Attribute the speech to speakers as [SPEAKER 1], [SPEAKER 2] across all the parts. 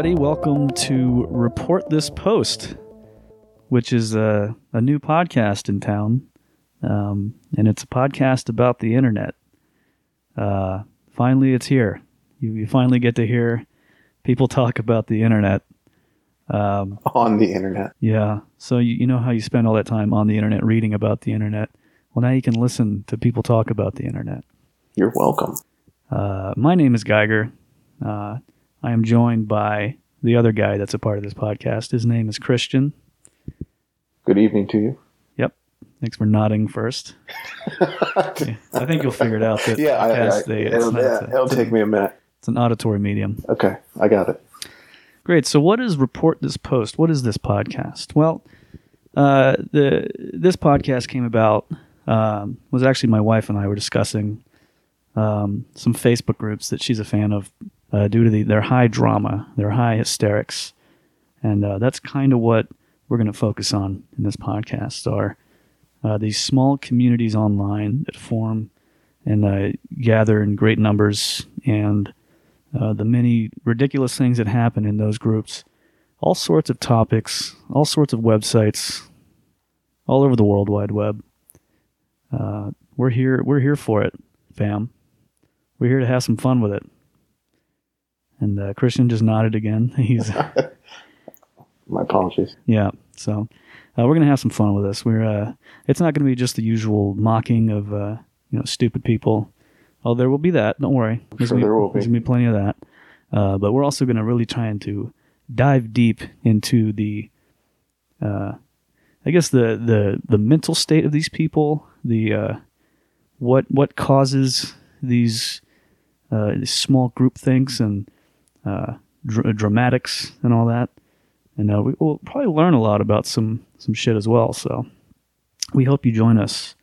[SPEAKER 1] everybody. Welcome to Report This Post, which is a, a new podcast in town. Um, and it's a podcast about the internet. Uh, finally, it's here. You, you finally get to hear people talk about the internet. Um,
[SPEAKER 2] on the internet.
[SPEAKER 1] yeah. So, you, you know how you spend all that time on the internet reading about the internet? Well, now you can listen to people talk about the internet.
[SPEAKER 2] You're welcome.
[SPEAKER 1] Uh, my name is Geiger. Uh, I am joined by the other guy that's a part of this podcast. His name is Christian.
[SPEAKER 2] Good evening to you.
[SPEAKER 1] Yep. Thanks for nodding first. Yeah, I think you'll figure it out that
[SPEAKER 2] Yeah, I, I,
[SPEAKER 1] they-
[SPEAKER 2] it'll, yeah, it'll take me a minute.
[SPEAKER 1] it's an auditory medium.
[SPEAKER 2] Okay, I got it.
[SPEAKER 1] Great. So, what is report this post? What is this podcast? Well, uh, the this podcast came about um, was actually my wife and I were discussing um, some Facebook groups that she's a fan of uh, due to the, their high drama, their high hysterics, and uh, that's kind of what we're going to focus on in this podcast. Are uh, these small communities online that form and uh, gather in great numbers and uh, the many ridiculous things that happen in those groups, all sorts of topics, all sorts of websites, all over the World Wide Web. Uh, we're here. We're here for it, fam. We're here to have some fun with it. And uh, Christian just nodded again. He's
[SPEAKER 2] My apologies.
[SPEAKER 1] yeah. So uh, we're gonna have some fun with this. We're uh, it's not gonna be just the usual mocking of uh, you know stupid people. Oh, there will be that. Don't worry. There's
[SPEAKER 2] Sure
[SPEAKER 1] gonna be,
[SPEAKER 2] there will be.
[SPEAKER 1] There's gonna be plenty of that. Uh, but we're also gonna really try to dive deep into the, uh, I guess the the the mental state of these people. The uh, what what causes these uh, these small group things and uh, dr- dramatics and all that and uh, we will probably learn a lot about some some shit as well. So we hope you join us,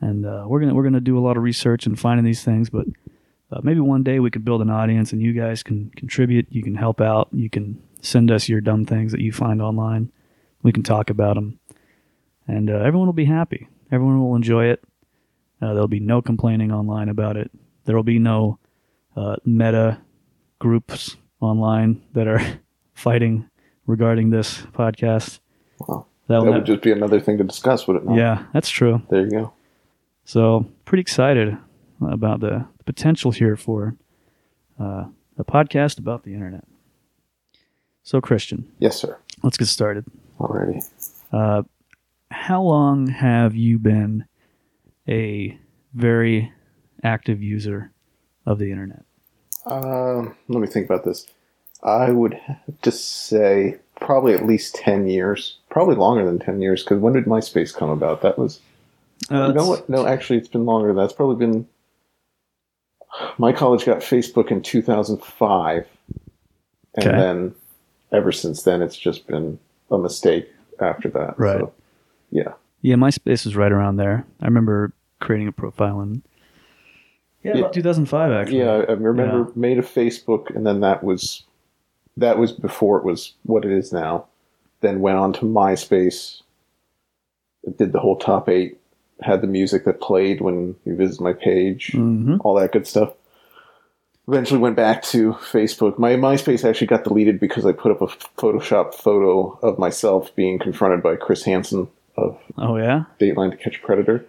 [SPEAKER 1] and uh, we're gonna we're gonna do a lot of research and finding these things. But uh, maybe one day we could build an audience, and you guys can contribute. You can help out. You can send us your dumb things that you find online. We can talk about them, and uh, everyone will be happy. Everyone will enjoy it. Uh, there'll be no complaining online about it. There will be no uh, meta groups online that are fighting regarding this podcast.
[SPEAKER 2] Wow. That
[SPEAKER 1] nev-
[SPEAKER 2] would just be another thing to discuss, would it not?
[SPEAKER 1] yeah, that's true.
[SPEAKER 2] There you go.
[SPEAKER 1] So pretty excited about the potential here for uh, a podcast about the internet. So Christian,
[SPEAKER 2] Yes, sir.
[SPEAKER 1] let's get started.
[SPEAKER 2] Alrighty.
[SPEAKER 1] Uh, how long have you been a very active user of the internet?
[SPEAKER 2] Um, let me think about this. I would have to say probably at least 10 years. Probably longer than 10 years, because when did MySpace come about? That was.
[SPEAKER 1] Uh,
[SPEAKER 2] what? No, actually, it's been longer than that. It's probably been. My college got Facebook in 2005. And
[SPEAKER 1] Okay.
[SPEAKER 2] then ever since then, it's just been a mistake after that.
[SPEAKER 1] Right.
[SPEAKER 2] So, yeah.
[SPEAKER 1] Yeah, MySpace was right around there. I remember creating a profile in yeah,
[SPEAKER 2] Yeah.
[SPEAKER 1] about 2005 actually.
[SPEAKER 2] Yeah, I remember
[SPEAKER 1] Yeah.
[SPEAKER 2] made a Facebook, and then that was that was before it was what it is now. Then went on to MySpace, did the whole top eight, had the music that played when you visit my page,
[SPEAKER 1] Mhm.
[SPEAKER 2] all that good stuff. Eventually went back to Facebook. My MySpace actually got deleted because I put up a Photoshop photo of myself being confronted by Chris Hansen of
[SPEAKER 1] Oh yeah.
[SPEAKER 2] Dateline to Catch a Predator.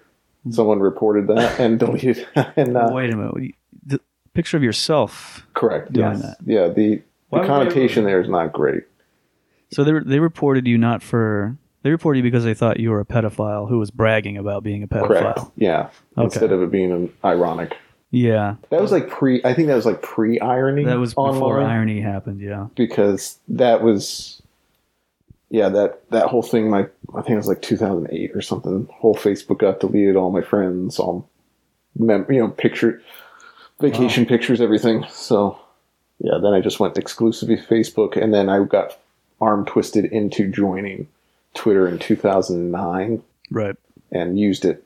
[SPEAKER 2] Someone reported that and deleted. and uh,
[SPEAKER 1] Wait a minute. what do you- The picture of yourself.
[SPEAKER 2] Correct.
[SPEAKER 1] doing
[SPEAKER 2] yes.
[SPEAKER 1] that.
[SPEAKER 2] Yeah. The the connotation there is not great.
[SPEAKER 1] So they they reported you not for they reported you because they thought you were a pedophile who was bragging about being a pedophile.
[SPEAKER 2] Correct. Yeah.
[SPEAKER 1] Okay.
[SPEAKER 2] Instead of it being an ironic.
[SPEAKER 1] Yeah,
[SPEAKER 2] That was like pre. I think that was like pre irony.
[SPEAKER 1] that was before
[SPEAKER 2] online,
[SPEAKER 1] irony happened. Yeah.
[SPEAKER 2] because that was. Yeah, that that whole thing. My I think it was like 2008 or something. Whole Facebook got deleted. All my friends, all, mem- you know, picture, vacation pictures, everything. So, yeah. Then I just went exclusively Facebook, and then I got arm twisted into joining Twitter in 2009
[SPEAKER 1] Right.
[SPEAKER 2] and used it.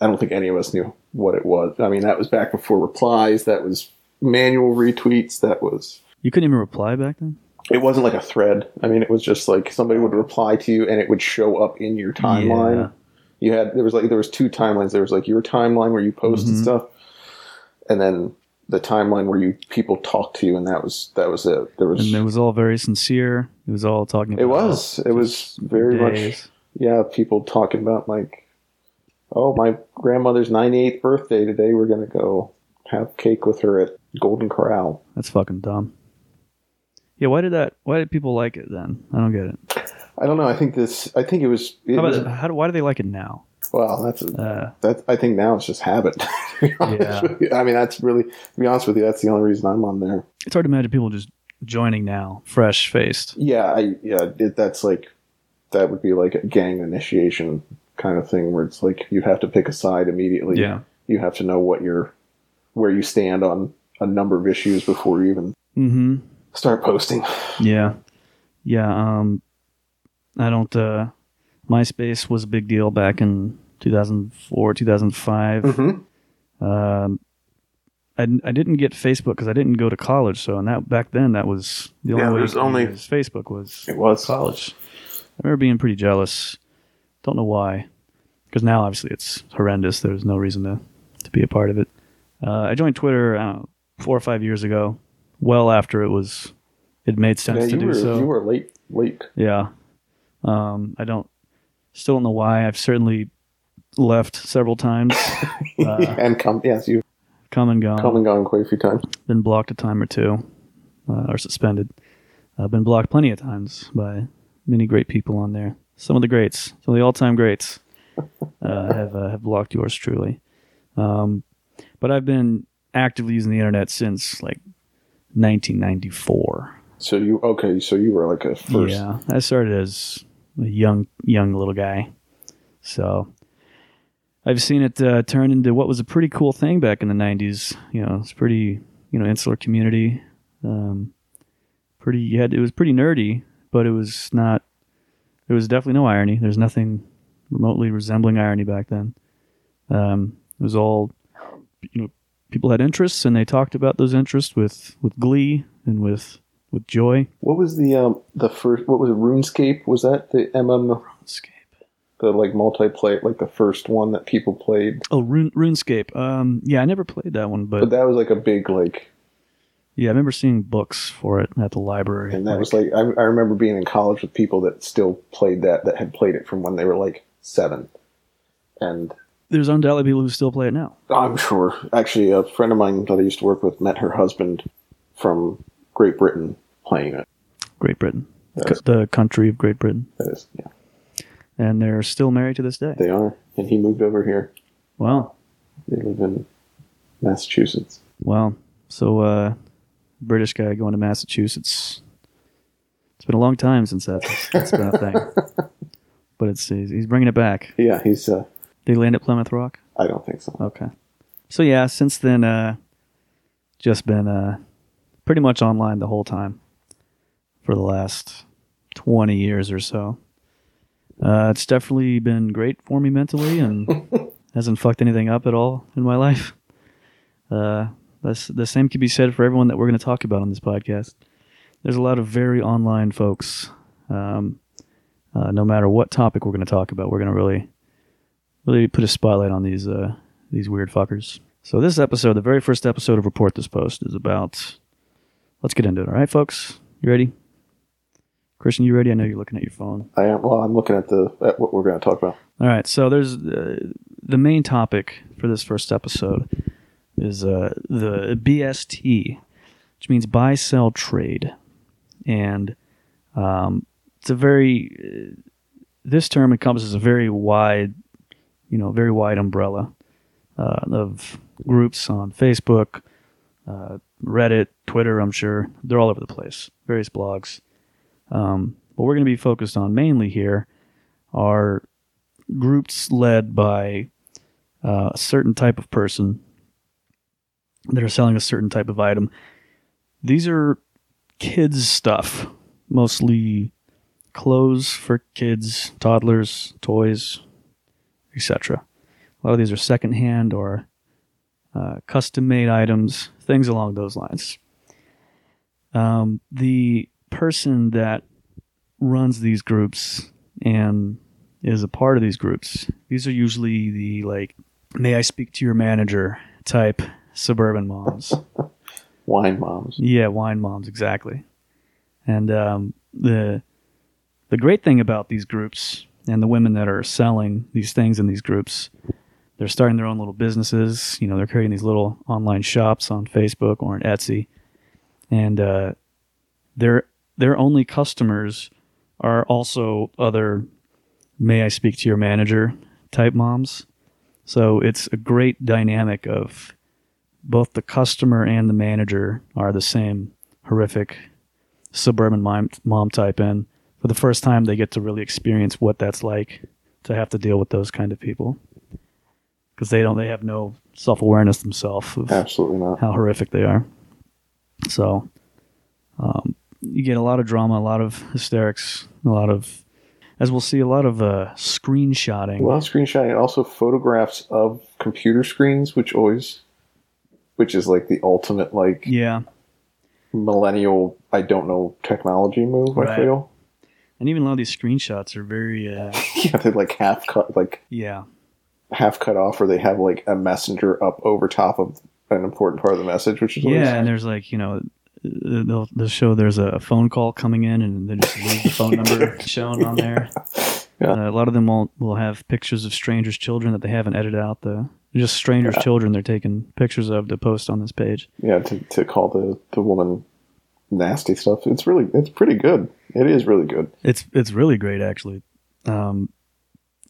[SPEAKER 2] I don't think any of us knew what it was. I mean, that was back before replies. That was manual retweets. That was.
[SPEAKER 1] You couldn't even reply back then.
[SPEAKER 2] It wasn't like a thread. I mean, it was just like somebody would reply to you, and it would show up in your timeline.
[SPEAKER 1] Yeah.
[SPEAKER 2] You had there was like there was two timelines. There was like your timeline where you posted
[SPEAKER 1] Mhm.
[SPEAKER 2] stuff, and then the timeline where you people talked to you, and that was that was it. There was
[SPEAKER 1] and it was all very sincere. It was all talking. About
[SPEAKER 2] it was it was very much yeah. People talking about like, oh, my grandmother's ninety eighth birthday today. We're gonna go have cake with her at Golden Corral.
[SPEAKER 1] That's fucking dumb. Yeah, why did that? Why did people like it then? I don't get it.
[SPEAKER 2] I don't know. I think this. I think it was. It
[SPEAKER 1] How
[SPEAKER 2] was
[SPEAKER 1] how? do- Why do they like it now?
[SPEAKER 2] well, that's
[SPEAKER 1] Uh,
[SPEAKER 2] that. I think now it's just habit. to be honest
[SPEAKER 1] Yeah.
[SPEAKER 2] I mean, that's really to be honest with you. That's the only reason I'm on there.
[SPEAKER 1] it's hard to imagine people just joining now, fresh faced.
[SPEAKER 2] Yeah, I yeah, it, that's like that would be like a gang initiation kind of thing where it's like you have to pick a side immediately.
[SPEAKER 1] Yeah.
[SPEAKER 2] You have to know what your where you stand on a number of issues before you even
[SPEAKER 1] Mm-hmm.
[SPEAKER 2] Start posting.
[SPEAKER 1] Yeah. Yeah. Um, I don't. Uh, MySpace was a big deal back in 2004, 2005.
[SPEAKER 2] Mm-hmm.
[SPEAKER 1] Um, I, I didn't get Facebook because I didn't go to college. So, and that back then, that was the only
[SPEAKER 2] Yeah,
[SPEAKER 1] way could
[SPEAKER 2] only-
[SPEAKER 1] use Facebook was
[SPEAKER 2] It was
[SPEAKER 1] college. I remember being pretty jealous. Don't know why. Because now, obviously, it's horrendous. There's no reason to, to be a part of it. Uh, I joined Twitter I don't know, four or five years ago, well after it was it made sense
[SPEAKER 2] Yeah,
[SPEAKER 1] to do
[SPEAKER 2] were
[SPEAKER 1] so.
[SPEAKER 2] you were late late.
[SPEAKER 1] Yeah. Um, I don't still don't know why. I've certainly left several times, Uh,
[SPEAKER 2] and come yes, you've
[SPEAKER 1] come and gone,
[SPEAKER 2] come and gone quite a few times.
[SPEAKER 1] been blocked a time or two, uh, or suspended. I've been blocked plenty of times by many great people on there. Some of the greats, some of the all-time greats, uh, have uh, have blocked yours truly. Um, but I've been actively using the internet since like 1994.
[SPEAKER 2] So you okay, so you were like a first
[SPEAKER 1] Yeah, I started as a young, young little guy. So I've seen it uh, turn into what was a pretty cool thing back in the '90s. You know, it's pretty, you know, insular community. Um, pretty, you had it was pretty nerdy, but it was not. There was definitely no irony. There's nothing remotely resembling irony back then. Um, it was all, you know, people had interests and they talked about those interests with with glee and with with joy.
[SPEAKER 2] What was the um the first what was it, RuneScape? Was that the MM
[SPEAKER 1] RuneScape.
[SPEAKER 2] the like multiplayer like the first one that people played?
[SPEAKER 1] Oh, Rune, RuneScape. Um, yeah, I never played that one, but
[SPEAKER 2] But that was like a big like
[SPEAKER 1] yeah, I remember seeing books for it at the library.
[SPEAKER 2] and that was like I, I remember being in college with people that still played that that had played it from when they were like seven. And
[SPEAKER 1] there's undoubtedly people who still play it now.
[SPEAKER 2] I'm sure. Actually, a friend of mine that I used to work with met her husband from Great Britain playing it.
[SPEAKER 1] Great Britain. The country of Great Britain,
[SPEAKER 2] That is, yeah,
[SPEAKER 1] and they're still married to this day.
[SPEAKER 2] they are. And he moved over here.
[SPEAKER 1] Wow,
[SPEAKER 2] They live in Massachusetts.
[SPEAKER 1] wow. So, uh, British guy going to Massachusetts. It's been a long time since that, that's been a thing, but it's he's he's bringing it back.
[SPEAKER 2] Yeah, he's. Uh,
[SPEAKER 1] He land at Plymouth Rock?
[SPEAKER 2] I don't think so.
[SPEAKER 1] Okay. So yeah, since then, uh, just been uh, pretty much online the whole time for the last twenty years or so. Uh, it's definitely been great for me mentally, and hasn't fucked anything up at all in my life. Uh, that's the same could be said for everyone that we're going to talk about on this podcast. There's a lot of very online folks. Um, uh, no matter what topic we're going to talk about, we're going to really really put a spotlight on these uh, these weird fuckers. So this episode, the very first episode of Report This Post, is about. Let's get into it. All right, folks, you ready? Christian, you ready? I know you're looking at your phone.
[SPEAKER 2] I am. Well, I'm looking at the at what we're going to talk about.
[SPEAKER 1] All right, so there's uh, the main topic for this first episode is uh, the BST, which means buy, sell, trade, and um, it's a very uh, this term encompasses a very wide, you know, very wide umbrella uh, of groups on Facebook, uh, Reddit, Twitter. I'm sure they're all over the place. Various blogs. Um, what we're going to be focused on mainly here are groups led by uh, a certain type of person that are selling a certain type of item. These are kids' stuff, mostly clothes for kids, toddlers, toys, etc. A lot of these are secondhand or uh, custom made items, things along those lines. Um, the person that runs these groups and is a part of these groups, these are usually the like, may I speak to your manager type suburban moms.
[SPEAKER 2] Wine moms.
[SPEAKER 1] Yeah, wine moms, exactly. And um, the the great thing about these groups and the women that are selling these things in these groups, they're starting their own little businesses. You know, they're creating these little online shops on Facebook or on Etsy, and uh, their their only customers are also other "May I speak to your manager?" type moms. So it's a great dynamic of both the customer and the manager are the same horrific suburban mom, mom type and for the first time they get to really experience what that's like to have to deal with those kind of people because they don't they have no self-awareness themselves of
[SPEAKER 2] Absolutely not.
[SPEAKER 1] how horrific they are so um, you get a lot of drama a lot of hysterics a lot of as we'll see a lot of uh, screenshotting
[SPEAKER 2] A lot of screenshotting, and also photographs of computer screens, which always, which is like the ultimate like
[SPEAKER 1] yeah
[SPEAKER 2] millennial I don't know technology move. I feel.
[SPEAKER 1] And even a lot of these screenshots are very uh,
[SPEAKER 2] yeah, they're like half cut, like
[SPEAKER 1] yeah
[SPEAKER 2] half cut off, or they have like a messenger up over top of an important part of the message, which is always-
[SPEAKER 1] Yeah, and there's like you know, they'll they'll show there's a phone call coming in, and they just leave the phone number shown on there.
[SPEAKER 2] Yeah.
[SPEAKER 1] Uh, a lot of them will will have pictures of strangers' children that they haven't edited out. The just strangers'
[SPEAKER 2] Yeah.
[SPEAKER 1] children they're taking pictures of to post on this page.
[SPEAKER 2] yeah, to, to call the the woman nasty stuff. It's really it's pretty good. It is really good.
[SPEAKER 1] It's it's really great actually. Um,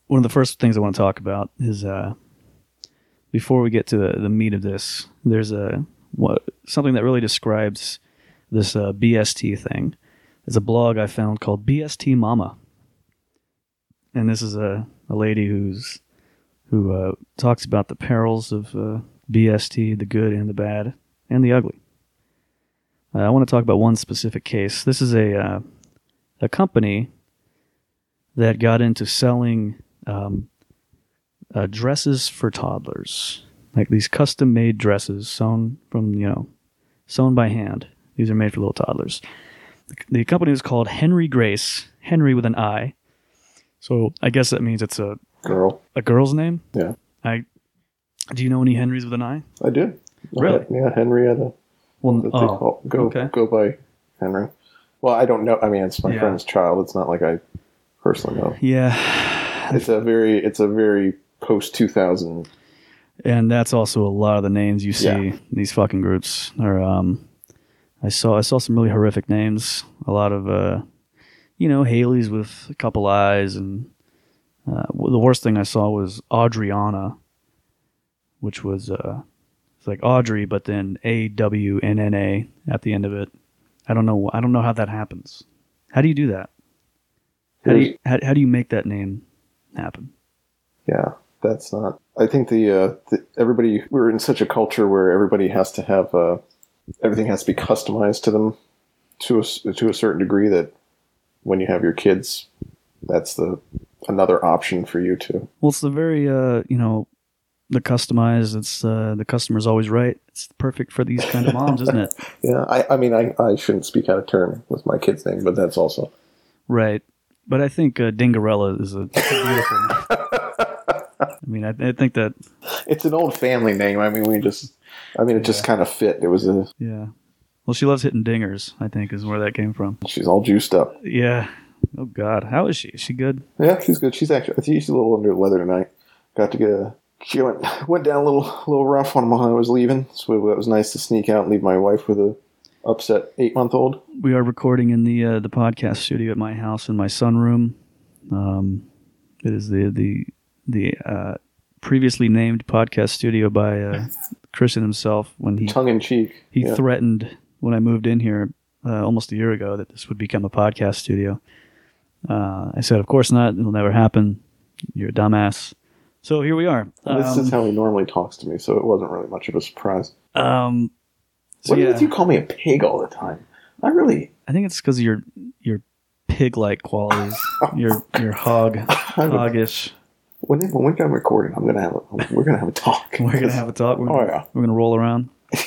[SPEAKER 1] one of the first things I want to talk about is uh, before we get to the, the meat of this. There's a what something that really describes this uh, BST thing. It's a blog I found called BST Mama, and this is a, a lady who's who uh, talks about the perils of uh, BST, the good and the bad and the ugly. Uh, I want to talk about one specific case. This is a uh, a company that got into selling um, uh, dresses for toddlers, like these custom made dresses sewn from you know sewn by hand. These are made for little toddlers. The company is called Henry Grace, Henry with an I. So I guess that means it's a,
[SPEAKER 2] Girl,
[SPEAKER 1] a girl's name.
[SPEAKER 2] yeah,
[SPEAKER 1] I do you know any Henrys with an I?
[SPEAKER 2] I do.
[SPEAKER 1] Really?
[SPEAKER 2] Yeah, Henrietta.
[SPEAKER 1] Well, oh,
[SPEAKER 2] go
[SPEAKER 1] okay.
[SPEAKER 2] go by Henry. Well, I don't know. I mean, it's my
[SPEAKER 1] Yeah.
[SPEAKER 2] friend's child. It's not like I personally know.
[SPEAKER 1] yeah,
[SPEAKER 2] It's a very it's a very post two thousand.
[SPEAKER 1] and that's also a lot of the names you see
[SPEAKER 2] Yeah.
[SPEAKER 1] in these fucking groups are um i saw i saw some really horrific names a lot of uh you know haley's with a couple eyes and uh, the worst thing i saw was audriana which was uh it's like audrey but then a w n n a at the end of it i don't know i don't know how that happens how do you do that how do you how, how do you make that name happen
[SPEAKER 2] Yeah, that's not. I think the, uh, the everybody we're in such a culture where everybody has to have uh, everything has to be customized to them to a, to a certain degree that when you have your kids, that's the another option for you to.
[SPEAKER 1] Well, it's the very, uh, you know, the customized. It's uh, the customer's always right. It's perfect for these kind of moms, isn't it?
[SPEAKER 2] Yeah, I, I mean, I, I shouldn't speak out of turn with my kid's name, but that's also
[SPEAKER 1] Right. But I think uh, Dingarella is a beautiful. I mean, I, I think that
[SPEAKER 2] it's an old family name. I mean, we just, I mean, it just kind of fit. It was a
[SPEAKER 1] yeah. Well, she loves hitting dingers. I think is where that came from.
[SPEAKER 2] she's all juiced up.
[SPEAKER 1] Yeah. Oh God, how is she? Is she good?
[SPEAKER 2] Yeah, she's good. She's actually, I think she's a little under the weather tonight. Got to get a, she went, went down a little, little rough on while I was leaving. So it was nice to sneak out and leave my wife with a upset eight month old.
[SPEAKER 1] We are recording in the uh, the podcast studio at my house in my sunroom. Um, it is the the the uh, previously named podcast studio by uh, Christian himself when he
[SPEAKER 2] Tongue in cheek.
[SPEAKER 1] he
[SPEAKER 2] yeah.
[SPEAKER 1] threatened when I moved in here uh, almost a year ago that this would become a podcast studio. Uh, I said, "Of course not. It'll never happen. You're a dumbass." So here we are.
[SPEAKER 2] this
[SPEAKER 1] Um,
[SPEAKER 2] is how he normally talks to me, so it wasn't really much of a surprise.
[SPEAKER 1] um, so
[SPEAKER 2] What
[SPEAKER 1] yeah,
[SPEAKER 2] do you call me a pig all the time? I really,
[SPEAKER 1] I think it's because of your your pig-like qualities. your your hog
[SPEAKER 2] I'm a-
[SPEAKER 1] hoggish.
[SPEAKER 2] when, when we're done recording, I'm gonna have a, we're gonna have a talk.
[SPEAKER 1] We're gonna have a talk. We're,
[SPEAKER 2] Oh yeah.
[SPEAKER 1] we're gonna roll around.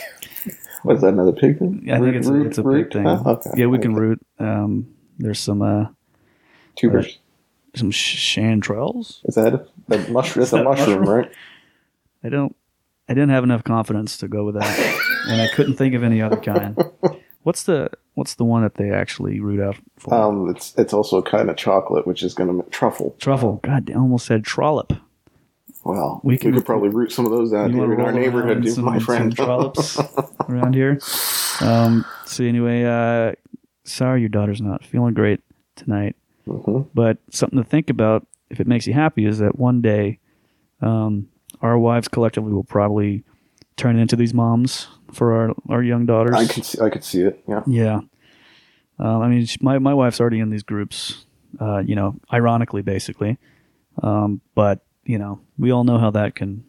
[SPEAKER 2] What is that? Another pig thing?
[SPEAKER 1] Yeah, I think
[SPEAKER 2] Root-
[SPEAKER 1] it's a,
[SPEAKER 2] root-
[SPEAKER 1] it's a
[SPEAKER 2] root?
[SPEAKER 1] big thing.
[SPEAKER 2] Huh? Okay.
[SPEAKER 1] Yeah, we can root. Um, there's some uh,
[SPEAKER 2] Tubers.
[SPEAKER 1] Some chanterelles.
[SPEAKER 2] Is that a, that mushroom? That's
[SPEAKER 1] that
[SPEAKER 2] a mushroom,
[SPEAKER 1] mushroom?
[SPEAKER 2] right?
[SPEAKER 1] I don't. I didn't have enough confidence to go with that, and I couldn't think of any other kind. What's the What's the one that they actually root out for?
[SPEAKER 2] Um, it's it's also a kind of chocolate, which is going to truffle.
[SPEAKER 1] Truffle. God, I almost said trollop.
[SPEAKER 2] Well,
[SPEAKER 1] We
[SPEAKER 2] we, could probably root some of those out here in our neighborhood,
[SPEAKER 1] some,
[SPEAKER 2] my
[SPEAKER 1] some
[SPEAKER 2] friend.
[SPEAKER 1] trollops around here. Um, so anyway, uh, sorry your daughter's not feeling great tonight,
[SPEAKER 2] Mhm.
[SPEAKER 1] but something to think about if it makes you happy is that one day, um, our wives collectively will probably turn into these moms for our our young daughters.
[SPEAKER 2] I could see, I could see it. Yeah.
[SPEAKER 1] Yeah. Um, I mean, she, my my wife's already in these groups. Uh, you know, ironically, basically. Um, but you know, we all know how that can,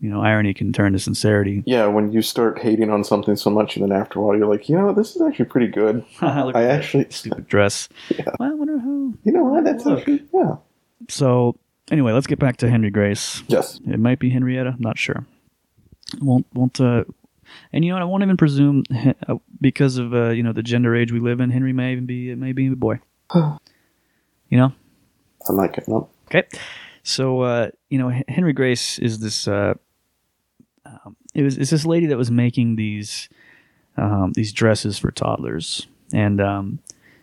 [SPEAKER 1] you know, irony can turn to sincerity.
[SPEAKER 2] Yeah, when you start hating on something so much, and then after a while, you're like, you know, this is actually pretty good. I actually,
[SPEAKER 1] stupid dress. Well, I wonder who.
[SPEAKER 2] you know what? That's
[SPEAKER 1] Look.
[SPEAKER 2] actually, yeah.
[SPEAKER 1] So anyway, let's get back to Henry Grace.
[SPEAKER 2] Yes.
[SPEAKER 1] It might be Henrietta. I'm not sure. Won't won't. Uh, and you know what? I won't even presume uh, because of uh, you know the gender age we live in. Henry may even be it may be a boy. you know.
[SPEAKER 2] I like it. No.
[SPEAKER 1] Okay. So uh, you know Henry Grace is this. Uh, um, it was it's this lady that was making these um, these dresses for toddlers, and um,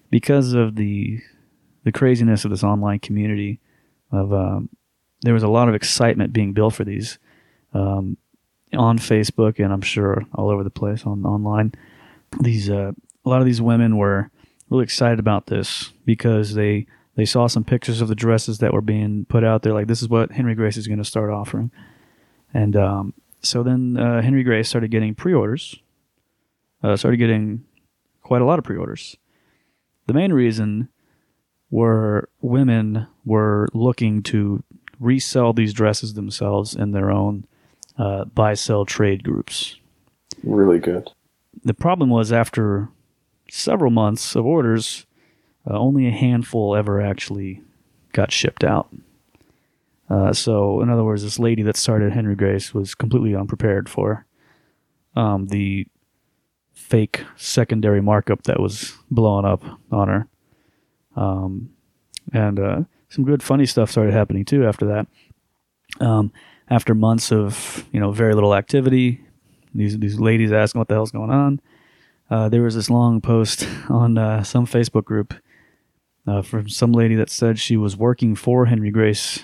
[SPEAKER 1] because of the the craziness of this online community, of um, there was a lot of excitement being built for these um, on Facebook and I'm sure all over the place on online. These uh, a lot of these women were really excited about this because they they saw some pictures of the dresses that were being put out there. Like this is what Henry Grace is going to start offering, and um, so then uh, Henry Grace started getting pre-orders. Uh, started getting quite a lot of pre-orders. The main reason were women were looking to resell these dresses themselves in their own uh, buy sell trade groups.
[SPEAKER 2] Really good.
[SPEAKER 1] The problem was after several months of orders, uh, only a handful ever actually got shipped out. Uh, so, in other words, this lady that started Henry Grace was completely unprepared for um, the fake secondary markup that was blowing up on her. Um, and uh, some good funny stuff started happening too after that. Um, after months of you know very little activity, these these ladies asking what the hell's going on. Uh, there was this long post on uh, some Facebook group uh, from some lady that said she was working for Henry Grace,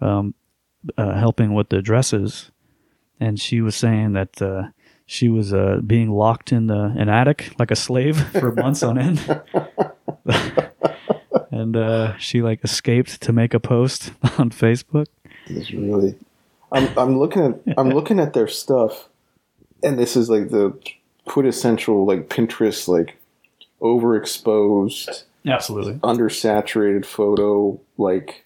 [SPEAKER 1] um, uh, helping with the dresses, and she was saying that uh, she was uh, being locked in the an attic like a slave for months on end. and uh, she like escaped to make a post on Facebook.
[SPEAKER 2] It's really. I'm I'm looking at I'm looking at their stuff, and this is like the quintessential like Pinterest like overexposed,
[SPEAKER 1] Absolutely.
[SPEAKER 2] undersaturated photo. Like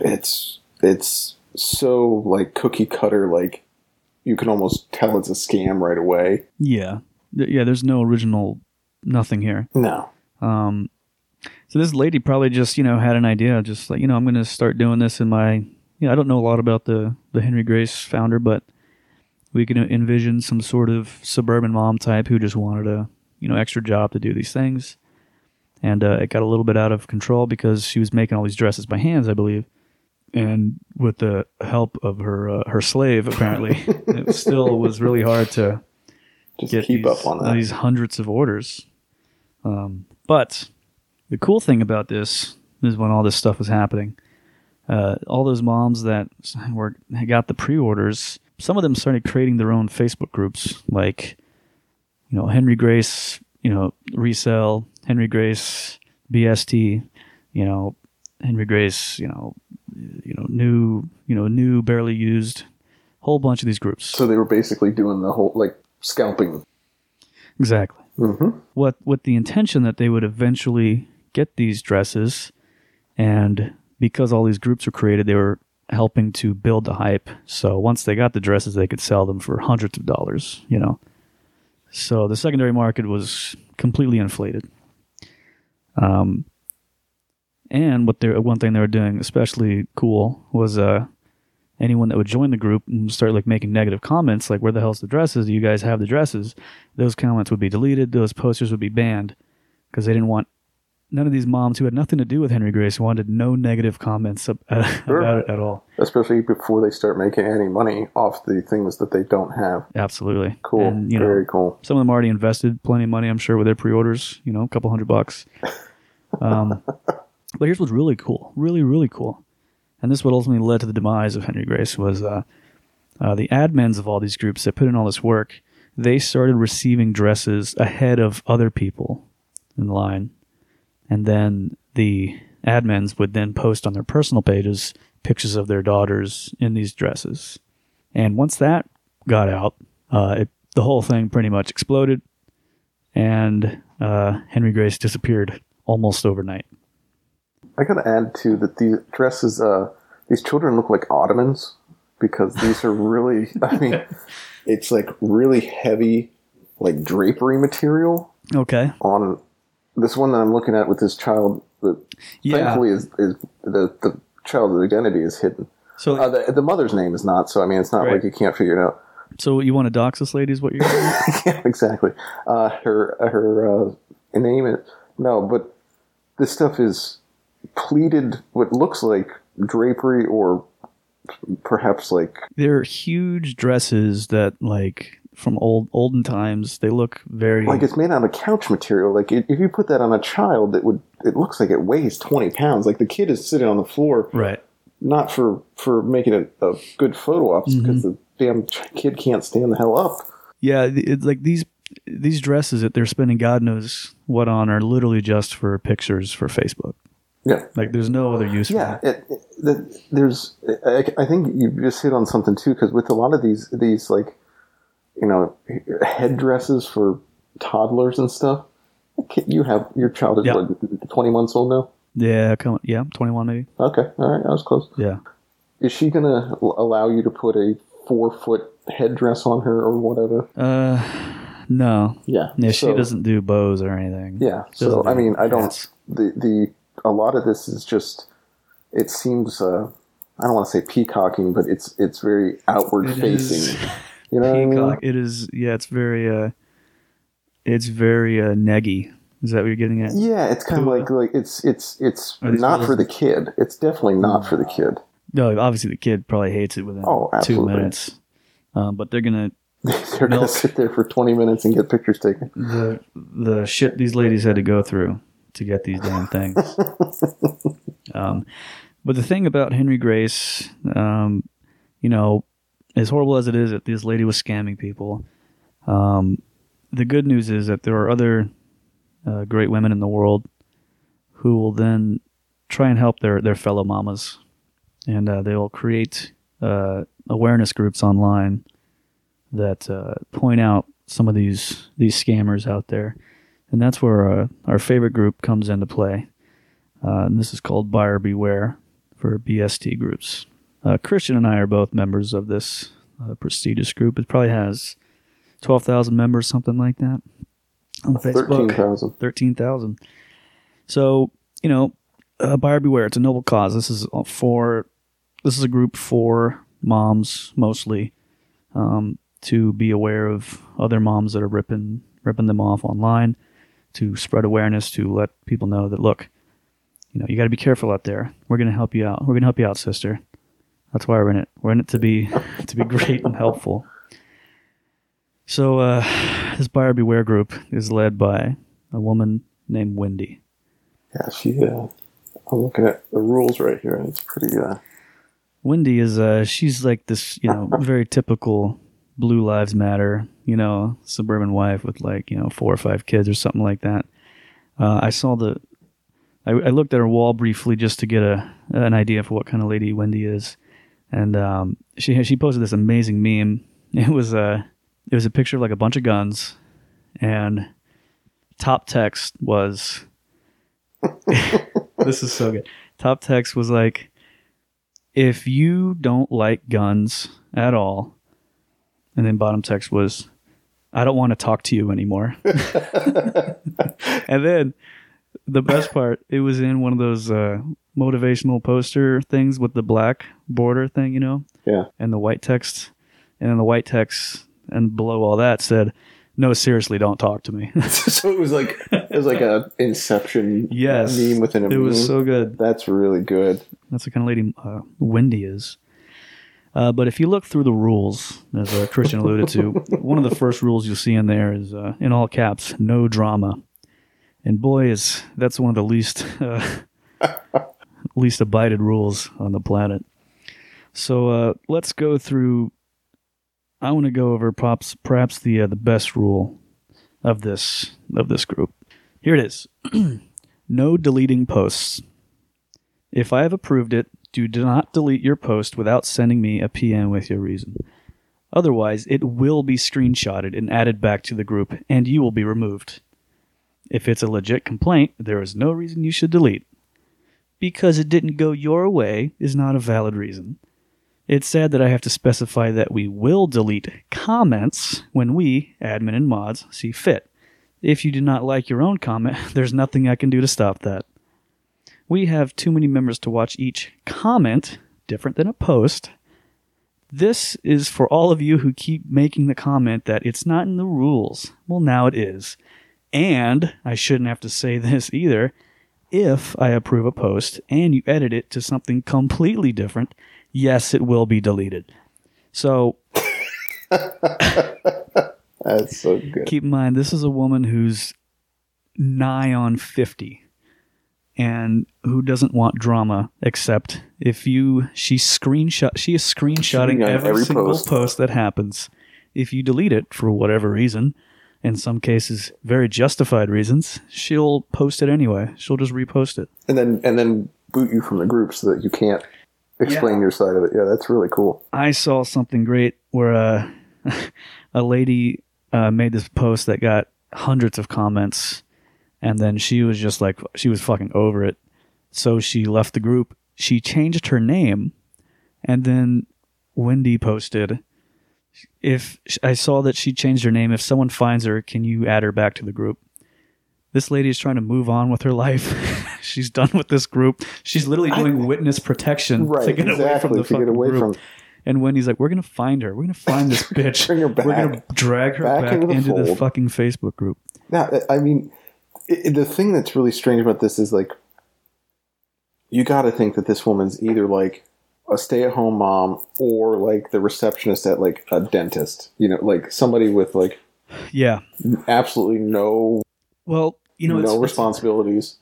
[SPEAKER 2] it's it's so like cookie cutter. Like you can almost tell it's a scam right away.
[SPEAKER 1] Yeah. Yeah, there's no original nothing here.
[SPEAKER 2] No.
[SPEAKER 1] Um, so this lady probably just, you know, had an idea, just like, you know, I'm going to start doing this in my, you know, I don't know a lot about the, the Henry Grace founder, but we can envision some sort of suburban mom type who just wanted a, you know, extra job to do these things. And uh, it got a little bit out of control because she was making all these dresses by hands, I believe. And with the help of her uh, her slave, apparently, it still was really hard to
[SPEAKER 2] Just
[SPEAKER 1] get
[SPEAKER 2] keep
[SPEAKER 1] these,
[SPEAKER 2] up on that.
[SPEAKER 1] these hundreds of orders. Um, but the cool thing about this is when all this stuff was happening, uh, all those moms that were got the pre-orders, some of them started creating their own Facebook groups, like you know Henry Grace, you know resell Henry Grace BST, you know Henry Grace, you know you know new you know new barely used, whole bunch of these groups.
[SPEAKER 2] So they were basically doing the whole like scalping.
[SPEAKER 1] exactly.
[SPEAKER 2] Mm-hmm.
[SPEAKER 1] what with the intention that they would eventually get these dresses and because all these groups were created they were helping to build the hype so once they got the dresses they could sell them for hundreds of dollars you know so the secondary market was completely inflated um and what they one thing they were doing especially cool was uh anyone that would join the group and start like making negative comments like where the hell's the dresses do you guys have the dresses those comments would be deleted those posters would be banned because they didn't want none of these moms who had nothing to do with Henry Grace wanted no negative comments ab-
[SPEAKER 2] Sure.
[SPEAKER 1] about it at all.
[SPEAKER 2] Especially before they start making any money off the things that they don't have.
[SPEAKER 1] Absolutely.
[SPEAKER 2] Cool.
[SPEAKER 1] And, you know,
[SPEAKER 2] Very cool.
[SPEAKER 1] some of them already invested plenty of money, I'm sure, with their pre-orders. You know, a couple hundred bucks. Um, but here's what's really cool, really, really cool, and this is what ultimately led to the demise of Henry Grace was uh, uh, the admins of all these groups that put in all this work. They started receiving dresses ahead of other people in line, and then the admins would then post on their personal pages pictures of their daughters in these dresses. And once that got out, uh, it, the whole thing pretty much exploded, and uh, Henry Grace disappeared almost overnight.
[SPEAKER 2] I gotta add too that these dresses, uh, these children look like ottomans because these are really. I mean, it's like really heavy, like drapery material
[SPEAKER 1] Okay.
[SPEAKER 2] on this one that I'm looking at with this child. That
[SPEAKER 1] Yeah.
[SPEAKER 2] thankfully is is the the child's identity is hidden.
[SPEAKER 1] So,
[SPEAKER 2] Uh, the, the mother's name is not, so I mean, it's not
[SPEAKER 1] Right.
[SPEAKER 2] like you can't figure it out.
[SPEAKER 1] so you want to dox this lady? Is what you're saying?
[SPEAKER 2] yeah, exactly. Uh, her her uh, name is no, but this stuff is pleated. What looks like drapery, or perhaps like
[SPEAKER 1] They're huge dresses that, like, from old olden times, they look very.
[SPEAKER 2] like it's made out of couch material. Like if you put that on a child, it would. It looks like it weighs twenty pounds. Like the kid is sitting on the floor,
[SPEAKER 1] right.
[SPEAKER 2] not for for making it a good photo ops mm-hmm. because the damn kid can't stand the hell up.
[SPEAKER 1] Yeah, it's like these these dresses that they're spending God knows what on are literally just for pictures for Facebook.
[SPEAKER 2] Yeah.
[SPEAKER 1] Like, there's no other use.
[SPEAKER 2] Yeah, it, it, the, there's. I, I think you just hit on something too, because with a lot of these, these like, you know, headdresses for toddlers and stuff. You have your child is
[SPEAKER 1] Yeah.
[SPEAKER 2] what twenty months old now.
[SPEAKER 1] Yeah, come on. yeah, 21 maybe.
[SPEAKER 2] Okay, all right, I was close.
[SPEAKER 1] Yeah.
[SPEAKER 2] Is she gonna allow you to put a four foot headdress on her or whatever?
[SPEAKER 1] Uh, no.
[SPEAKER 2] Yeah,
[SPEAKER 1] Yeah, she doesn't do bows or anything.
[SPEAKER 2] Yeah, so I mean, I don't.
[SPEAKER 1] hats.
[SPEAKER 2] The the a lot of this is just. It seems. Uh, I don't want to say peacocking, but it's it's very outward
[SPEAKER 1] It
[SPEAKER 2] facing. You know what I mean?
[SPEAKER 1] It is. Yeah, it's very. Uh, it's very uh, neggy. Is that what you're getting at?
[SPEAKER 2] Yeah, it's kind of like like it's it's it's not for the kid. It's definitely not for the kid.
[SPEAKER 1] No, obviously the kid probably hates it within
[SPEAKER 2] Oh,
[SPEAKER 1] two minutes. Um, but they're gonna
[SPEAKER 2] They're gonna sit there for twenty minutes and get pictures taken.
[SPEAKER 1] the the shit these ladies had to go through to get these damn things. um, but the thing about Henry Grace, um, you know, as horrible as it is that this lady was scamming people, um, the good news is that there are other uh, great women in the world who will then try and help their, their fellow mamas, and uh, they will create uh, awareness groups online that uh, point out some of these these scammers out there, and that's where uh, our favorite group comes into play. Uh, and this is called Buyer Beware for BST groups. Uh, Christian and I are both members of this uh, prestigious group. It probably has twelve thousand members, something like that, on Facebook.
[SPEAKER 2] thousand.
[SPEAKER 1] Thirteen thousand. So you know, uh, buyer beware. It's a noble cause. This is for this is a group for moms mostly um, to be aware of other moms that are ripping ripping them off online, to spread awareness, to let people know that look, you know, you got to be careful out there. We're gonna help you out. We're gonna help you out, sister. That's why we're in it. We're in it to be to be great and helpful. So uh, this buyer beware group is led by a woman named Wendy.
[SPEAKER 2] Yeah, she. Uh, I'm looking at the rules right here, and it's pretty. Uh,
[SPEAKER 1] Wendy is uh she's like this, you know, very typical blue lives matter, you know, suburban wife with like, you know, four or five kids or something like that. Uh, I saw the I, I looked at her wall briefly just to get a an idea for what kind of lady Wendy is. And um she she posted this amazing meme. It was uh it was a picture of like a bunch of guns and top text was this is so good. Top text was like if you don't like guns at all, and then bottom text was, I don't want to talk to you anymore. and then the best part, it was in one of those uh, motivational poster things with the black border thing, you know,
[SPEAKER 2] yeah.
[SPEAKER 1] and the white text. And then the white text and below all that said, No, seriously, don't talk to me.
[SPEAKER 2] so it was like it was like a Inception
[SPEAKER 1] Yes,
[SPEAKER 2] meme within a
[SPEAKER 1] it
[SPEAKER 2] meme.
[SPEAKER 1] was so good.
[SPEAKER 2] That's really good.
[SPEAKER 1] That's the kind of lady uh, Wendy is. Uh, but if you look through the rules, as uh, Christian alluded to, one of the first rules you'll see in there is, uh, in all caps, no drama. And boy, is that's one of the least uh, least abided rules on the planet. So uh, let's go through. I want to go over perhaps perhaps the uh, the best rule of this of this group. Here it is: no deleting posts. If I have approved it, do not delete your post without sending me a PM with your reason. Otherwise, it will be screenshotted and added back to the group, and you will be removed. If it's a legit complaint, there is no reason you should delete. Because it didn't go your way is not a valid reason. It's sad that I have to specify that we will delete comments when we, admin and mods, see fit. If you do not like your own comment, there's nothing I can do to stop that. We have too many members to watch each comment, different than a post. This is for all of you who keep making the comment that it's not in the rules. Well, now it is. And I shouldn't have to say this either. If I approve a post and you edit it to something completely different, yes, it will be deleted. So
[SPEAKER 2] That's so good.
[SPEAKER 1] keep in mind, this is a woman who's nigh on 50 and who doesn't want drama except if you she screenshot she is screenshotting every,
[SPEAKER 2] every
[SPEAKER 1] single
[SPEAKER 2] post.
[SPEAKER 1] post. that happens if you delete it for whatever reason in some cases very justified reasons she'll post it anyway she'll just repost it
[SPEAKER 2] And then and then boot you from the group so that you can't explain your side of it. Yeah, that's really cool.
[SPEAKER 1] I saw something great where uh, a lady uh, made this post that got hundreds of comments, and then she was just like, she was fucking over it. So she left the group. She changed her name, and then Wendy posted, "If I saw that she changed her name, if someone finds her, can you add her back to the group?" This lady is trying to move on with her life. She's done with this group. She's literally doing witness protection
[SPEAKER 2] Right,
[SPEAKER 1] to get away from
[SPEAKER 2] exactly,
[SPEAKER 1] the
[SPEAKER 2] to get
[SPEAKER 1] fucking
[SPEAKER 2] away
[SPEAKER 1] group.
[SPEAKER 2] from-
[SPEAKER 1] And Wendy's like, "We're gonna find her. We're gonna find this bitch.
[SPEAKER 2] Bring her
[SPEAKER 1] We're gonna drag her
[SPEAKER 2] Back
[SPEAKER 1] back,
[SPEAKER 2] into the
[SPEAKER 1] into the fucking Facebook group."
[SPEAKER 2] Now, I mean, i the thing that's really strange about this is like, you got to think that this woman's either like a stay-at-home mom or like the receptionist at like a dentist. You know, like somebody with like
[SPEAKER 1] Yeah.
[SPEAKER 2] absolutely no
[SPEAKER 1] Well, you know,
[SPEAKER 2] no
[SPEAKER 1] it's-
[SPEAKER 2] responsibilities.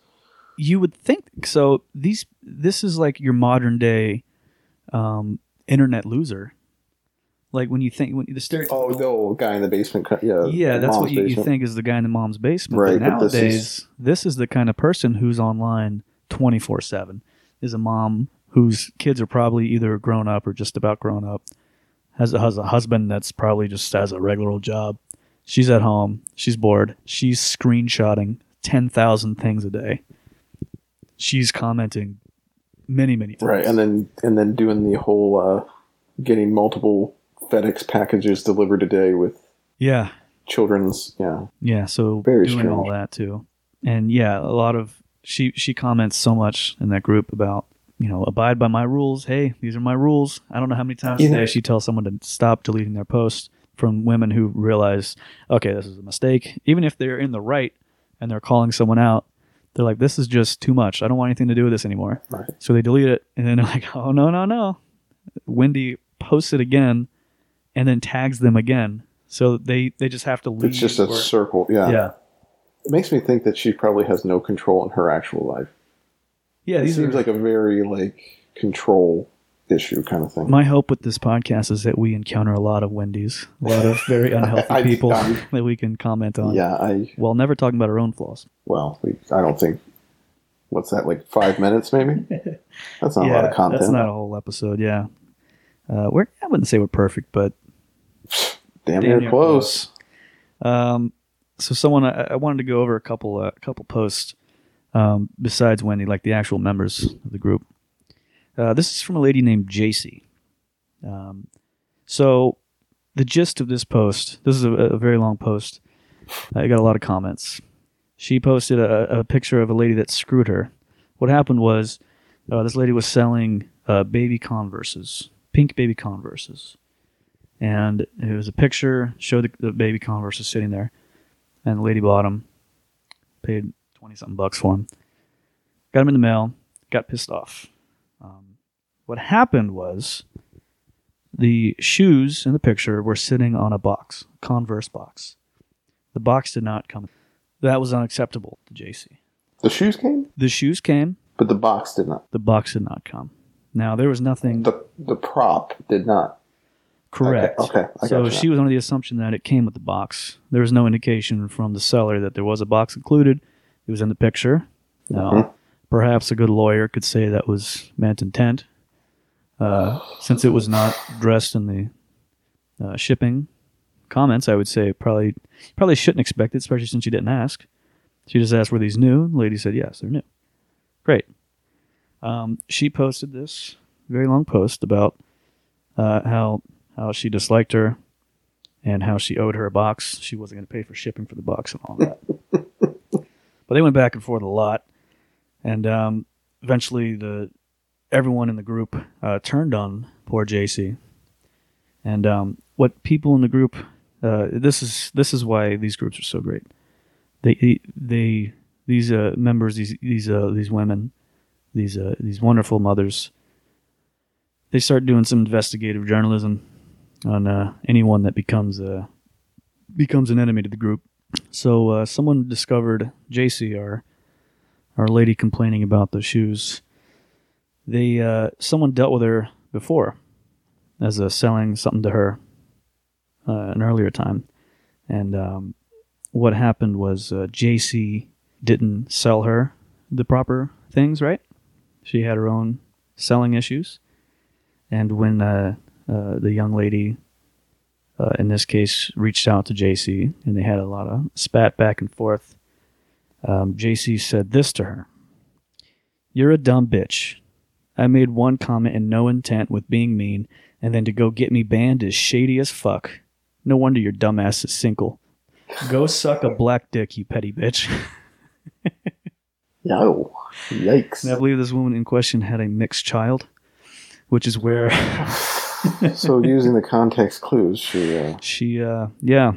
[SPEAKER 1] you would think so. These this is like your modern day um, internet loser. Like when you think when the stereotypical
[SPEAKER 2] Oh, no, guy in the basement. Yeah,
[SPEAKER 1] Yeah, that's what you, you think is the guy in the mom's basement.
[SPEAKER 2] Right,
[SPEAKER 1] But
[SPEAKER 2] but this
[SPEAKER 1] nowadays, this is, the kind of person who's online 24 7. Is a mom whose kids are probably either grown up or just about grown up, has a, has a husband that's probably just has a regular old job. She's at home. She's bored. She's screenshotting 10,000 things a day. She's commenting many, many times.
[SPEAKER 2] Right, and then and then doing the whole uh, getting multiple FedEx packages delivered a day with
[SPEAKER 1] Yeah.
[SPEAKER 2] children's. Yeah,
[SPEAKER 1] Yeah, so
[SPEAKER 2] Very
[SPEAKER 1] doing all that too. And yeah, a lot of she she comments so much in that group about, you know, abide by my rules. Hey, these are my rules. I don't know how many times
[SPEAKER 2] Yeah.
[SPEAKER 1] a day she tells someone to stop deleting their posts from women who realize, okay, this is a mistake. Even if they're in the right and they're calling someone out, they're like, this is just too much. I don't want anything to do with this anymore.
[SPEAKER 2] right.
[SPEAKER 1] So they delete it, and then they're like, "Oh no, no, no!" Wendy posts it again, and then tags them again. So they they just have to leave.
[SPEAKER 2] It's just a
[SPEAKER 1] or-
[SPEAKER 2] circle. Yeah.
[SPEAKER 1] yeah,
[SPEAKER 2] It makes me think that she probably has no control in her actual life.
[SPEAKER 1] yeah.
[SPEAKER 2] It seems
[SPEAKER 1] are
[SPEAKER 2] like a very like control issue kind of thing.
[SPEAKER 1] my hope with this podcast is that we encounter a lot of Wendy's, a lot of very unhealthy
[SPEAKER 2] I-
[SPEAKER 1] people
[SPEAKER 2] I-
[SPEAKER 1] that we can comment on.
[SPEAKER 2] yeah, I
[SPEAKER 1] while never talking about our own flaws.
[SPEAKER 2] well, we, I don't think. What's that like? Five minutes, maybe. That's not a lot of content.
[SPEAKER 1] that's not a whole episode. Yeah, uh, we're I wouldn't say we're perfect, but
[SPEAKER 2] damn,
[SPEAKER 1] damn
[SPEAKER 2] near
[SPEAKER 1] near
[SPEAKER 2] close.
[SPEAKER 1] Um, so someone I, I wanted to go over a couple uh, couple posts um, besides Wendy, like the actual members of the group. Uh, this is from a lady named JC. Um, so the gist of this post, this is a, a very long post. I got a lot of comments. She posted a, a picture of a lady that screwed her. What happened was uh, this lady was selling uh, baby Converses, pink baby Converses and it was a picture showed the, the baby converses sitting there and the lady bought them Paid twenty something bucks for them. Got them in the mail. Got pissed off. Um, what happened was the shoes in the picture were sitting on a box, Converse box. The box did not come. That was unacceptable to JC.
[SPEAKER 2] The shoes came,
[SPEAKER 1] The shoes came.
[SPEAKER 2] but the box did not.
[SPEAKER 1] The box did not come. Now there was nothing
[SPEAKER 2] The the prop did not.
[SPEAKER 1] Correct.
[SPEAKER 2] Okay, okay, I
[SPEAKER 1] so she was under the assumption that it came with the box. There was no indication from the seller that there was a box included. It was in the picture. Now,
[SPEAKER 2] Mhm.
[SPEAKER 1] perhaps a good lawyer could say that was meant intent, uh, since it was not dressed in the uh, shipping comments. I would say probably probably shouldn't expect it, especially since you didn't ask. She just asked were these new. The lady said yes, they're new. Great. Um, she posted this very long post about uh, how how she disliked her and how she owed her a box. She wasn't going to pay for shipping for the box and all that. but they went back and forth a lot, and um, eventually the everyone in the group uh, turned on poor JC. And um, what people in the group uh, this is this is why these groups are so great. They they these uh, members these these uh, these women these uh, these wonderful mothers they start doing some investigative journalism on uh, anyone that becomes a becomes an enemy to the group. So uh, someone discovered JC, our our lady complaining about the shoes. They uh, someone dealt with her before as a selling something to her uh, an earlier time, and um, what happened was uh, JC didn't sell her the proper things. Right? She had her own selling issues, and when uh, the young lady uh, in this case, reached out to JC and they had a lot of spat back and forth. Um, JC said this to her You're a dumb bitch. I made one comment in no intent with being mean, and then to go get me banned is shady as fuck. No wonder your dumbass is single. Go suck a black dick, you petty bitch.
[SPEAKER 2] no. yikes!
[SPEAKER 1] And I believe this woman in question had a mixed child, which is where
[SPEAKER 2] so using the context clues, she. Uh,
[SPEAKER 1] she, uh, yeah,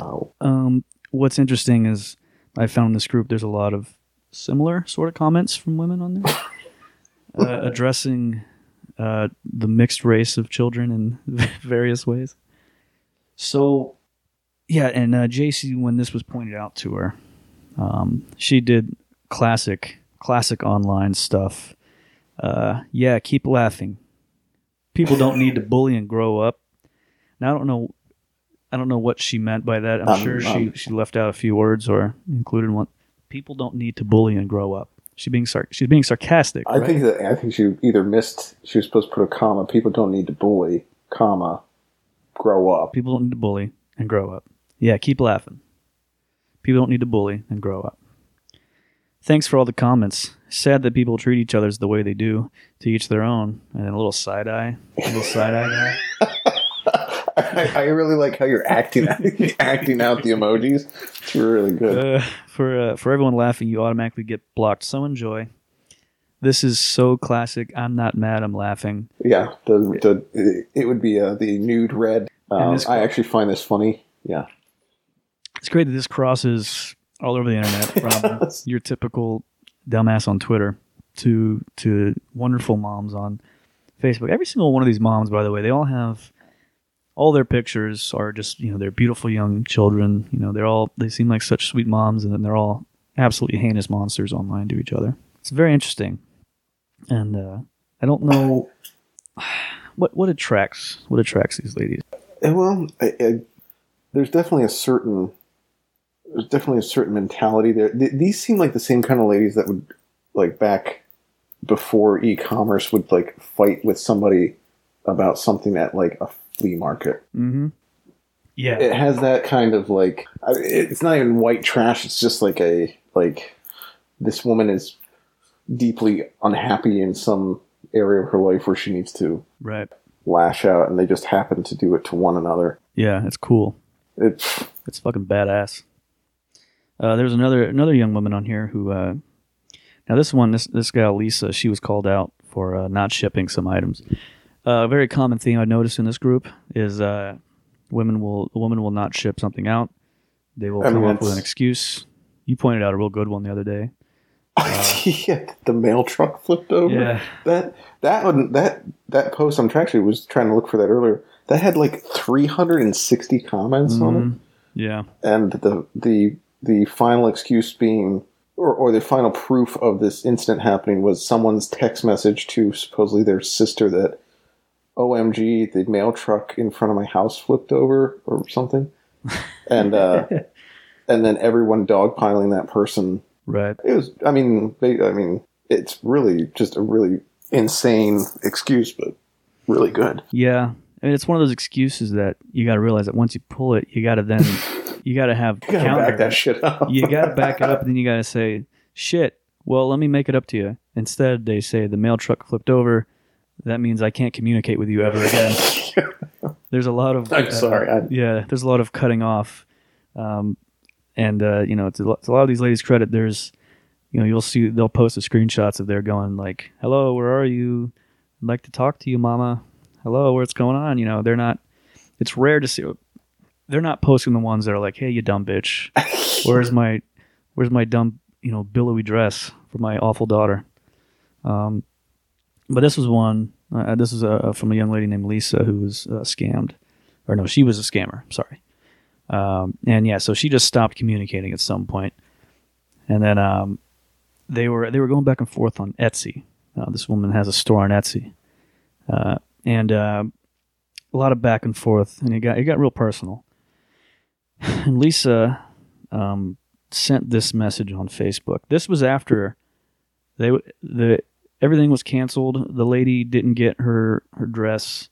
[SPEAKER 2] yo.
[SPEAKER 1] Um, what's interesting is I found in this group there's a lot of similar sort of comments from women on there, uh, addressing uh, the mixed race of children in various ways. So, yeah, and uh, JC, when this was pointed out to her, um, she did classic, classic online stuff. Uh, yeah, keep laughing. People don't need to bully and grow up. Now I don't know I don't know what she meant by that. I'm
[SPEAKER 2] Um,
[SPEAKER 1] sure she,
[SPEAKER 2] um,
[SPEAKER 1] she left out a few words or included one. People don't need to bully and grow up. She being sar- she's being sarcastic.
[SPEAKER 2] I
[SPEAKER 1] right?
[SPEAKER 2] think that I think she either missed. She was supposed to put a comma. People don't need to bully, comma, grow up.
[SPEAKER 1] people don't need to bully and grow up. Yeah, keep laughing. People don't need to bully and grow up. Thanks for all the comments. Sad that people treat each other the way they do. To each their own. And then a little side eye, a little side eye.
[SPEAKER 2] I, I really like how you're acting acting out the emojis. It's really good.
[SPEAKER 1] Uh, for uh, for everyone laughing, you automatically get blocked. So enjoy. This is so classic. I'm not mad. I'm laughing.
[SPEAKER 2] Yeah, the, the it would be uh, the nude red. Um, I actually find this funny. Yeah,
[SPEAKER 1] It's great that this crosses all over the internet from your typical dumbass on Twitter to to wonderful moms on Facebook. Every single one of these moms, by the way, they all have all their pictures are just you know they're beautiful young children. You know they're all they seem like such sweet moms, and then they're all absolutely heinous monsters online to each other. It's very interesting, and uh, I don't know what what attracts what attracts these ladies.
[SPEAKER 2] Well, I, I, there's definitely a certain there's definitely a certain mentality there. Th- these seem like the same kind of ladies that would like back before e-commerce would like fight with somebody about something at like a flea market.
[SPEAKER 1] Mm-hmm. Yeah,
[SPEAKER 2] it has that kind of like I- it's not even white trash it's just like a like this woman is deeply unhappy in some area of her life where she needs to
[SPEAKER 1] right.
[SPEAKER 2] lash out and they just happen to do it to one another
[SPEAKER 1] Yeah, it's cool.
[SPEAKER 2] it's
[SPEAKER 1] It's fucking badass. Uh, there's another another young woman on here who. Uh, now this one, this this gal Lisa, she was called out for uh, not shipping some items. Uh, a very common theme I noticed in this group is uh, women will a woman will not ship something out. They will
[SPEAKER 2] I
[SPEAKER 1] come
[SPEAKER 2] mean,
[SPEAKER 1] up with an excuse. You pointed out a real good one the other day.
[SPEAKER 2] yeah, the mail truck flipped over.
[SPEAKER 1] Yeah.
[SPEAKER 2] That that one that that post I'm actually was trying to look for that earlier. That had like 360 comments on
[SPEAKER 1] Mhm.
[SPEAKER 2] it,
[SPEAKER 1] Yeah.
[SPEAKER 2] and the the the final excuse being. Or, or the final proof of this incident happening was someone's text message to supposedly their sister that, OMG, the mail truck in front of my house flipped over or something, and uh, and then everyone dogpiling that person
[SPEAKER 1] Right.
[SPEAKER 2] it was. I mean, they, I mean, it's really just a really insane excuse, but really good.
[SPEAKER 1] Yeah. I mean, it's one of those excuses that you got to realize that once you pull it, you got to then you got to have
[SPEAKER 2] You gotta
[SPEAKER 1] counter.
[SPEAKER 2] back that shit up.
[SPEAKER 1] you got to back it up, and then you got to say, "Shit." Well, let me make it up to you. Instead, they say the mail truck flipped over. That means I can't communicate with you ever again. There's a lot of.
[SPEAKER 2] I'm
[SPEAKER 1] uh,
[SPEAKER 2] sorry. I,
[SPEAKER 1] yeah, there's a lot of cutting off, um, and uh, you know, it's a, lot, it's a lot of these ladies' credit. There's, you know, you'll see they'll post the screenshots of they're going like, "Hello, where are you? I'd like to talk to you, Mama. Hello, what's going on?" You know, they're not. It's rare to see. They're not posting the ones that are like, "Hey, you dumb bitch, where's my, where's my dumb, you know, billowy dress for my awful daughter?" Um, but this was one. Uh, this is uh, from a young lady named Lisa who was uh, scammed, or no, she was a scammer. Sorry. Um, and yeah, so she just stopped communicating at some point, and then um, they were they were going back and forth on Etsy. Uh, this woman has a store on Etsy, uh, and uh, a lot of back and forth, and it got it got real personal. And Lisa um, sent this message on Facebook. This was after they the everything was canceled. The lady didn't get her her dress,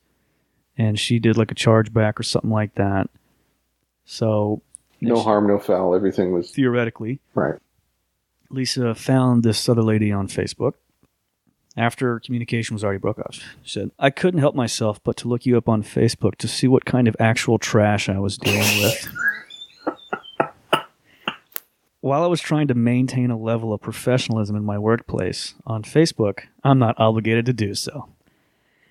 [SPEAKER 1] and she did like a chargeback or something like that. So
[SPEAKER 2] no harm, no foul. Everything was
[SPEAKER 1] theoretically,
[SPEAKER 2] right.
[SPEAKER 1] Lisa found this other lady on Facebook after communication was already broke off. She said, I couldn't help myself but to look you up on Facebook to see what kind of actual trash I was dealing with. While I was trying to maintain a level of professionalism in my workplace on Facebook, I'm not obligated to do so.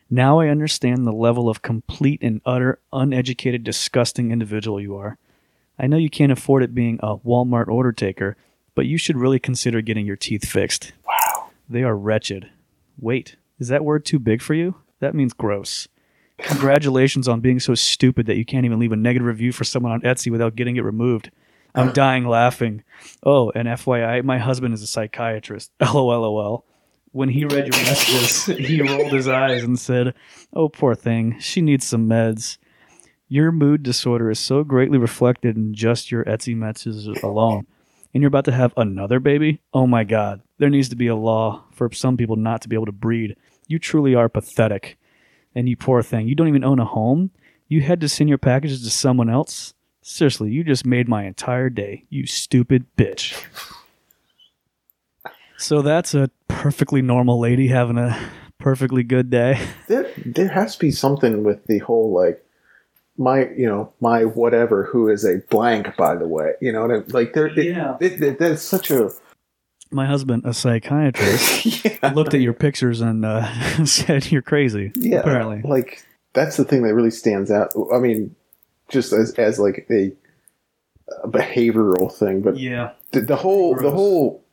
[SPEAKER 1] Now I understand the level of complete and utter uneducated, disgusting individual you are. I know you can't afford it being a Walmart order taker, but you should really consider getting your teeth fixed.
[SPEAKER 2] Wow.
[SPEAKER 1] They are wretched. Wait, is that word too big for you? That means gross. Congratulations on being so stupid that you can't even leave a negative review for someone on Etsy without getting it removed. I'm dying laughing. Oh, and FYI, my husband is a psychiatrist. LOLOL. When he read your messages, he rolled his eyes and said, Oh, poor thing. She needs some meds. Your mood disorder is so greatly reflected in just your Etsy messages alone. And you're about to have another baby? Oh my God. There needs to be a law for some people not to be able to breed. You truly are pathetic. And you poor thing. You don't even own a home? You had to send your packages to someone else? Seriously, you just made my entire day. You stupid bitch. So that's a perfectly normal lady having a perfectly good day.
[SPEAKER 2] There, there has to be something with the whole like my, you know, my whatever who is a blank. By the way, you know, and it- like there, it-
[SPEAKER 1] Yeah.
[SPEAKER 2] it, it, that's such a
[SPEAKER 1] My husband, a psychiatrist,
[SPEAKER 2] yeah,
[SPEAKER 1] looked at your pictures and uh, said you're crazy.
[SPEAKER 2] yeah.
[SPEAKER 1] apparently.
[SPEAKER 2] like that's the thing that really stands out. I mean, just as as like a, a behavioral thing, but
[SPEAKER 1] Yeah.
[SPEAKER 2] the, the whole the whole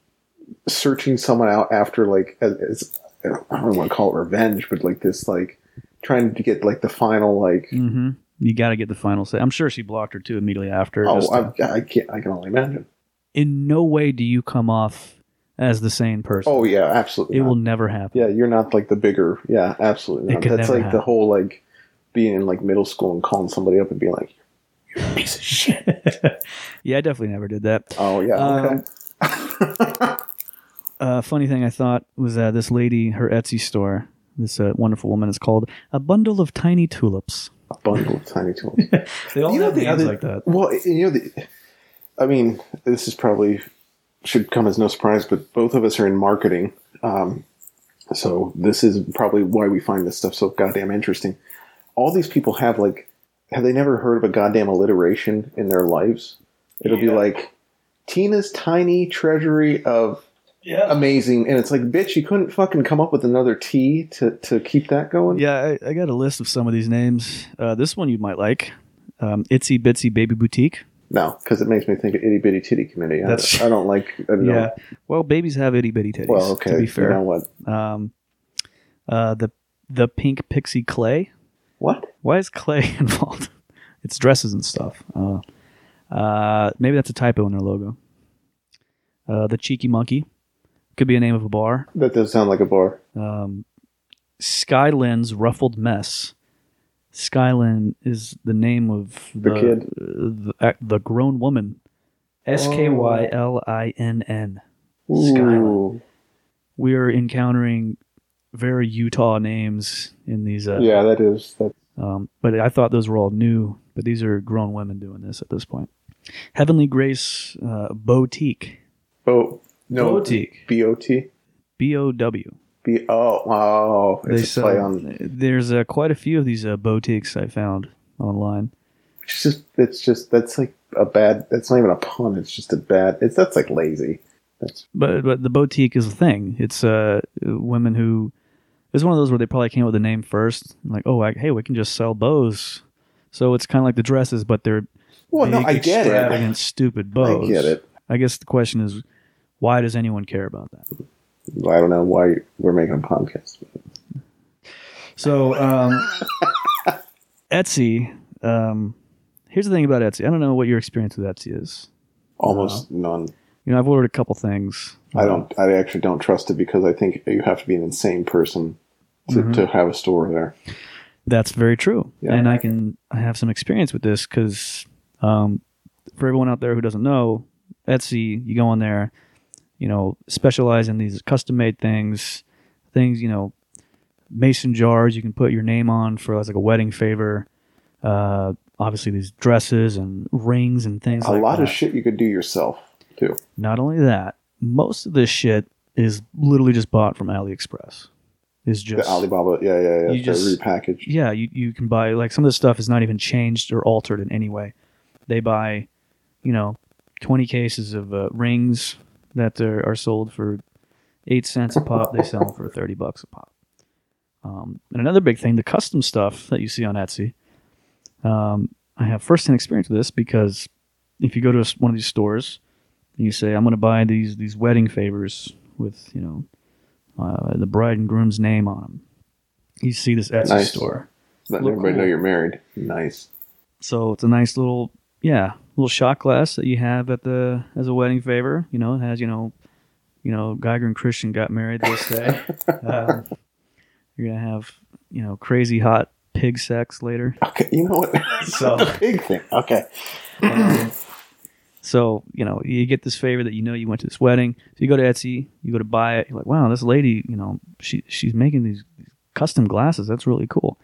[SPEAKER 2] searching someone out after like as, as I don't want to call it revenge, but like this like trying to get like the final like
[SPEAKER 1] Mm-hmm. You got to get the final say. I'm sure she blocked her too immediately after.
[SPEAKER 2] oh
[SPEAKER 1] to-
[SPEAKER 2] I, I can't I can only imagine.
[SPEAKER 1] in no way do you come off as the sane person.
[SPEAKER 2] Oh yeah, absolutely.
[SPEAKER 1] it
[SPEAKER 2] not.
[SPEAKER 1] will never happen.
[SPEAKER 2] Yeah, you're not like the bigger. Yeah, absolutely.
[SPEAKER 1] It
[SPEAKER 2] Not. That's like the whole like being in like middle school and calling somebody up and being like, "You're a piece of shit."
[SPEAKER 1] yeah, I definitely never did that.
[SPEAKER 2] Oh yeah.
[SPEAKER 1] Um,
[SPEAKER 2] Okay.
[SPEAKER 1] Uh, funny thing I thought was uh, this lady, her Etsy store, this uh, wonderful woman is called a bundle of tiny tulips.
[SPEAKER 2] a bundle of tiny tulips.
[SPEAKER 1] They all
[SPEAKER 2] You know
[SPEAKER 1] have
[SPEAKER 2] the
[SPEAKER 1] names
[SPEAKER 2] other-
[SPEAKER 1] like that.
[SPEAKER 2] Well, you know, the, I mean, this is probably should come as no surprise, but both of us are in marketing, um, so this is probably why we find this stuff so goddamn interesting. All these people have like, have they never heard of a goddamn alliteration in their lives? It'll be like Tina's tiny treasury of
[SPEAKER 1] Yeah.
[SPEAKER 2] amazing, and it's like, bitch, you couldn't fucking come up with another T to to keep that going.
[SPEAKER 1] Yeah, I, I got a list of some of these names. Uh, this one you might like. Um, Itsy Bitsy Baby Boutique.
[SPEAKER 2] No, because it makes me think of itty bitty titty committee. I,
[SPEAKER 1] That's-
[SPEAKER 2] I don't like. I don't
[SPEAKER 1] Yeah. Well, babies have itty bitty titties.
[SPEAKER 2] Well, okay.
[SPEAKER 1] To be fair,
[SPEAKER 2] You know what?
[SPEAKER 1] um, uh, the the pink pixie clay.
[SPEAKER 2] What?
[SPEAKER 1] Why is clay involved? It's dresses and stuff. Uh, uh, maybe that's a typo in their logo. Uh, the cheeky monkey could be a name of a bar.
[SPEAKER 2] That does sound like a bar.
[SPEAKER 1] Um, Skylinn's ruffled mess. Skylinn is the name of
[SPEAKER 2] The kid?
[SPEAKER 1] uh, the, uh, the grown woman. S K Y L I N N.
[SPEAKER 2] Ooh.
[SPEAKER 1] We are encountering very Utah names in these. Uh,
[SPEAKER 2] Yeah, that is. That,
[SPEAKER 1] Um, but I thought those were all new, but these are grown women doing this at this point. Heavenly Grace uh, Boutique.
[SPEAKER 2] oh no.
[SPEAKER 1] Boutique.
[SPEAKER 2] B O T.
[SPEAKER 1] B O W.
[SPEAKER 2] B O. Oh,
[SPEAKER 1] They
[SPEAKER 2] it's a play
[SPEAKER 1] sell.
[SPEAKER 2] on.
[SPEAKER 1] There's uh, quite a few of these uh, boutiques I found online.
[SPEAKER 2] It's just. It's just. That's like a bad. That's not even a pun. It's just a bad. It's that's like lazy. That's
[SPEAKER 1] But but the boutique is a thing. It's uh women who. It's one of those where they probably came up with the name first. Like, oh, I, hey, we can just sell bows. So it's kind of like the dresses, but they're
[SPEAKER 2] well. No, I get
[SPEAKER 1] extravagant,
[SPEAKER 2] it.
[SPEAKER 1] stupid bows.
[SPEAKER 2] I get it.
[SPEAKER 1] I guess the question is, why does anyone care about that?
[SPEAKER 2] I don't know why we're making a podcast.
[SPEAKER 1] So, um, Etsy. Um, here's the thing about Etsy. I don't know what your experience with Etsy is.
[SPEAKER 2] Almost none.
[SPEAKER 1] You know, I've ordered a couple things.
[SPEAKER 2] I don't. I actually don't trust it because I think you have to be an insane person to,
[SPEAKER 1] Mm-hmm.
[SPEAKER 2] to have a store there.
[SPEAKER 1] That's very true,
[SPEAKER 2] Yeah.
[SPEAKER 1] and I can I have some experience with this because um, for everyone out there who doesn't know, Etsy, you go on there, you know, specialize in these custom made things, things you know, mason jars you can put your name on for as like a wedding favor. Uh, obviously, these dresses and rings and things.
[SPEAKER 2] A
[SPEAKER 1] like
[SPEAKER 2] lot
[SPEAKER 1] that.
[SPEAKER 2] of shit you could do yourself too.
[SPEAKER 1] Not only that, most of this shit is literally just bought from AliExpress. Is
[SPEAKER 2] The
[SPEAKER 1] just
[SPEAKER 2] Alibaba, yeah, yeah, yeah.
[SPEAKER 1] You just-
[SPEAKER 2] repackaged.
[SPEAKER 1] yeah, you, you can buy like some of the stuff is not even changed or altered in any way. They buy, you know, twenty cases of uh, rings that are, are sold for eight cents a pop. They sell them for thirty bucks a pop. Um, and another big thing, the custom stuff that you see on Etsy. Um, I have first-hand experience with this because if you go to a one of these stores and you say, "I'm going to buy these these wedding favors with you know uh, the bride and groom's name on them," you see this Etsy
[SPEAKER 2] Nice.
[SPEAKER 1] store.
[SPEAKER 2] Letting everybody know you're married. Nice.
[SPEAKER 1] So it's a nice little, yeah, little shot glass that you have at the as a wedding favor. You know, it has you know, you know, Geiger and Christian got married this day. um, you're gonna have you know crazy hot pig sex later.
[SPEAKER 2] Okay, you know what?
[SPEAKER 1] So-
[SPEAKER 2] the big thing. Okay.
[SPEAKER 1] Um, so you know you get this favor that you know you went to this wedding. So you go to Etsy, you go to buy it. You're like, wow, this lady, you know, she she's making these custom glasses. That's really cool.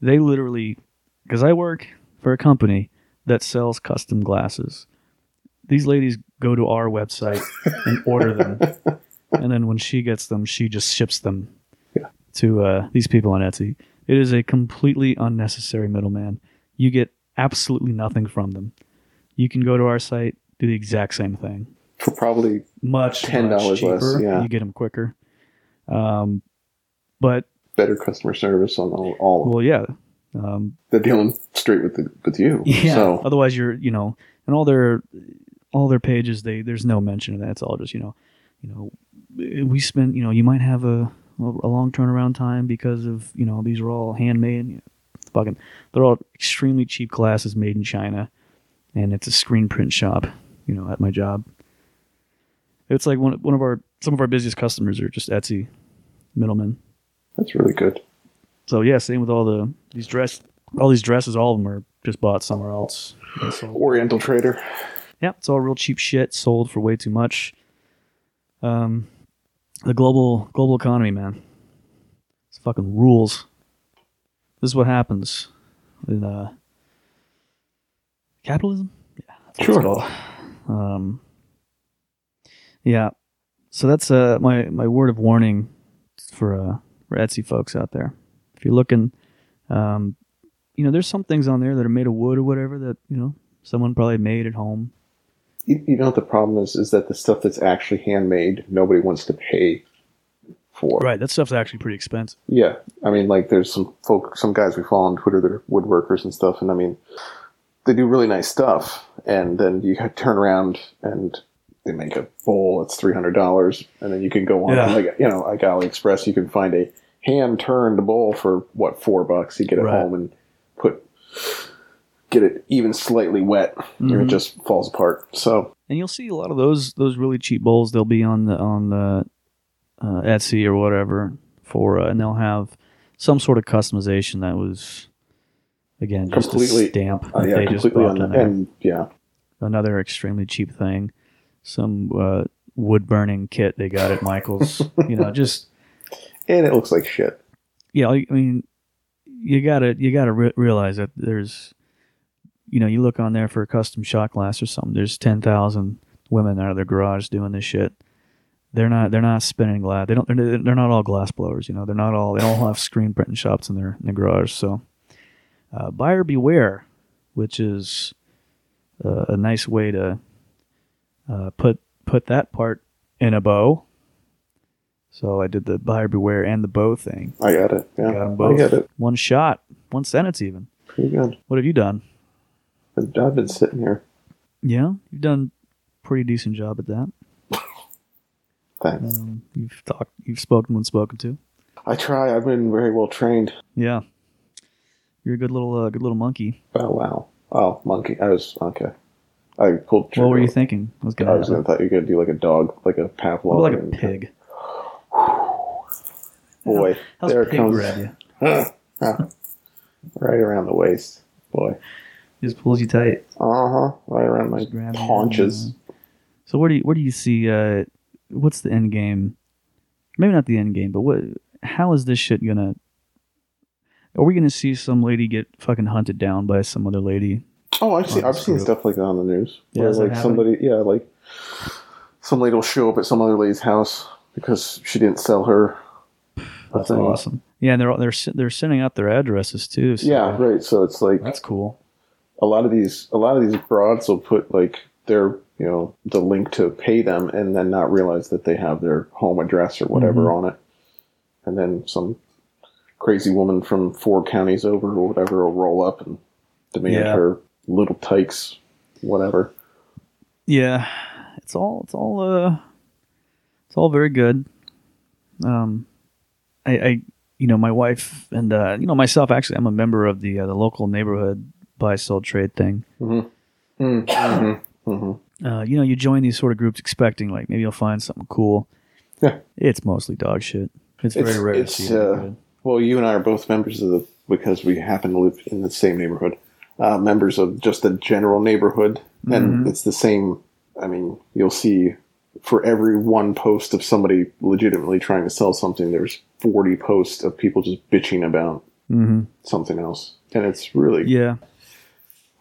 [SPEAKER 1] They literally, because I work for a company that sells custom glasses. These ladies go to our website and order them, and then when she gets them, she just ships them
[SPEAKER 2] Yeah.
[SPEAKER 1] to uh, these people on Etsy. It is a completely unnecessary middleman. You get absolutely nothing from them. You can go to our site, do the exact same thing.
[SPEAKER 2] For probably
[SPEAKER 1] Much
[SPEAKER 2] $10 less,
[SPEAKER 1] cheaper.
[SPEAKER 2] yeah.
[SPEAKER 1] You get them quicker. Um, but
[SPEAKER 2] better customer service on all. all
[SPEAKER 1] well, yeah, um,
[SPEAKER 2] they're dealing straight with the with you.
[SPEAKER 1] yeah.
[SPEAKER 2] So
[SPEAKER 1] Otherwise, you're you know, and all their all their pages, they there's no mention of that. It's all just you know, you know, we spent you know, you might have a a long turnaround time because of you know these are all handmade. You know, fucking, they're all extremely cheap glasses made in China, and it's a screen print shop. You know, at my job, it's like one one of our some of our busiest customers are just Etsy middlemen.
[SPEAKER 2] that's really good.
[SPEAKER 1] So yeah, same with all the these dress, all these dresses. All of them are just bought somewhere else.
[SPEAKER 2] Oriental trader.
[SPEAKER 1] yeah, it's all real cheap shit sold for way too much. Um, the global global economy, man, it's fucking rules. This is what happens in uh, capitalism. Yeah, that's
[SPEAKER 2] Sure.
[SPEAKER 1] Um, yeah, so that's uh my my word of warning for uh for Etsy folks out there. If you're looking, um, you know, there's some things on there that are made of wood or whatever that you know someone probably made at home.
[SPEAKER 2] You, you know what the problem is? Is that the stuff that's actually handmade, nobody wants to pay for.
[SPEAKER 1] Right, that stuff's actually pretty expensive.
[SPEAKER 2] Yeah, I mean, like there's some folk, some guys we follow on Twitter that are woodworkers and stuff, and I mean, they do really nice stuff, and then you turn around and they make a bowl. It's three hundred dollars, and then you can go on
[SPEAKER 1] Yeah.
[SPEAKER 2] like you know like AliExpress. You can find a hand turned bowl for what four bucks. You get it
[SPEAKER 1] Right.
[SPEAKER 2] home and put get it even slightly wet, and
[SPEAKER 1] Mhm.
[SPEAKER 2] it just falls apart. So
[SPEAKER 1] and you'll see a lot of those those really cheap bowls. They'll be on the on the uh, Etsy or whatever for, uh, and they'll have some sort of customization that was again just
[SPEAKER 2] Completely-
[SPEAKER 1] a stamp
[SPEAKER 2] uh, yeah,
[SPEAKER 1] they just
[SPEAKER 2] completely on
[SPEAKER 1] there.
[SPEAKER 2] and yeah,
[SPEAKER 1] Another extremely cheap thing, some uh, wood burning kit they got at Michaels. you know, just
[SPEAKER 2] and it looks like shit.
[SPEAKER 1] yeah. I mean, you gotta you gotta re- realize that there's, you know, you look on there for a custom shot glass or something. There's ten thousand women out of their garage doing this shit. They're not they're not spinning glass. They don't they're, they're not all glass blowers. You know, they're not all they don't all have screen printing shops in their in their garage. So, uh, buyer beware, which is uh, a nice way to uh, put put that part in a bow. So I did the buyer beware and the bow thing.
[SPEAKER 2] I got it. Yeah,
[SPEAKER 1] Got 'em
[SPEAKER 2] I
[SPEAKER 1] both.
[SPEAKER 2] got it.
[SPEAKER 1] One shot, one sentence, even.
[SPEAKER 2] Pretty good.
[SPEAKER 1] What have you done?
[SPEAKER 2] I've been sitting here.
[SPEAKER 1] Yeah, you've done a pretty decent job at that.
[SPEAKER 2] Thanks.
[SPEAKER 1] Um, you've talked, you've spoken when spoken to.
[SPEAKER 2] I try. I've been very well trained.
[SPEAKER 1] Yeah, you're a good little, uh, good little monkey.
[SPEAKER 2] Oh wow. Oh monkey. I was okay. I pulled.
[SPEAKER 1] What were you thinking? I was gonna,
[SPEAKER 2] was gonna thought you were gonna do like a dog, like a Pavlov.
[SPEAKER 1] like a pig.
[SPEAKER 2] Boy,
[SPEAKER 1] How's
[SPEAKER 2] there it comes. right around the waist. Boy.
[SPEAKER 1] He just pulls you tight.
[SPEAKER 2] Uh huh. Right around my haunches.
[SPEAKER 1] So where do you where do you see? Uh, what's the end game? Maybe not the end game, but what? How is this shit gonna? Are we gonna see some lady get fucking hunted down by some other lady?
[SPEAKER 2] Oh, I've seen I've seen
[SPEAKER 1] group.
[SPEAKER 2] stuff like that on the news.
[SPEAKER 1] Yeah,
[SPEAKER 2] Where, like somebody, yeah, like some lady will show up at some other lady's house because she didn't sell her.
[SPEAKER 1] That's
[SPEAKER 2] thing.
[SPEAKER 1] awesome. Yeah, and they're they're they're sending out their addresses too. So
[SPEAKER 2] Yeah, right. So it's like
[SPEAKER 1] that's cool.
[SPEAKER 2] a lot of these a lot of these broads will put like their you know the link to pay them and then not realize that they have their home address or whatever
[SPEAKER 1] Mhm.
[SPEAKER 2] on it and then some crazy woman from four counties over or whatever will roll up and demand
[SPEAKER 1] Yeah.
[SPEAKER 2] her little tykes whatever
[SPEAKER 1] Yeah, it's all it's all uh, it's all very good. Um, I, I you know my wife and uh, you know myself actually I'm a member of the uh, the local neighborhood buy sell trade thing.
[SPEAKER 2] mm-hmm. hmm
[SPEAKER 1] Uh, you know you join these sort of groups expecting like maybe you'll find something cool.
[SPEAKER 2] Yeah.
[SPEAKER 1] It's mostly dog shit. It's,
[SPEAKER 2] It's-
[SPEAKER 1] very rare
[SPEAKER 2] it's,
[SPEAKER 1] to see.
[SPEAKER 2] uh. Well you and i are both members of the because we happen to live in the same neighborhood uh, members of just the general neighborhood and
[SPEAKER 1] Mhm.
[SPEAKER 2] it's the same i mean you'll see for every one post of somebody legitimately trying to sell something there's 40 posts of people just bitching about
[SPEAKER 1] Mhm.
[SPEAKER 2] something else and it's really
[SPEAKER 1] Yeah.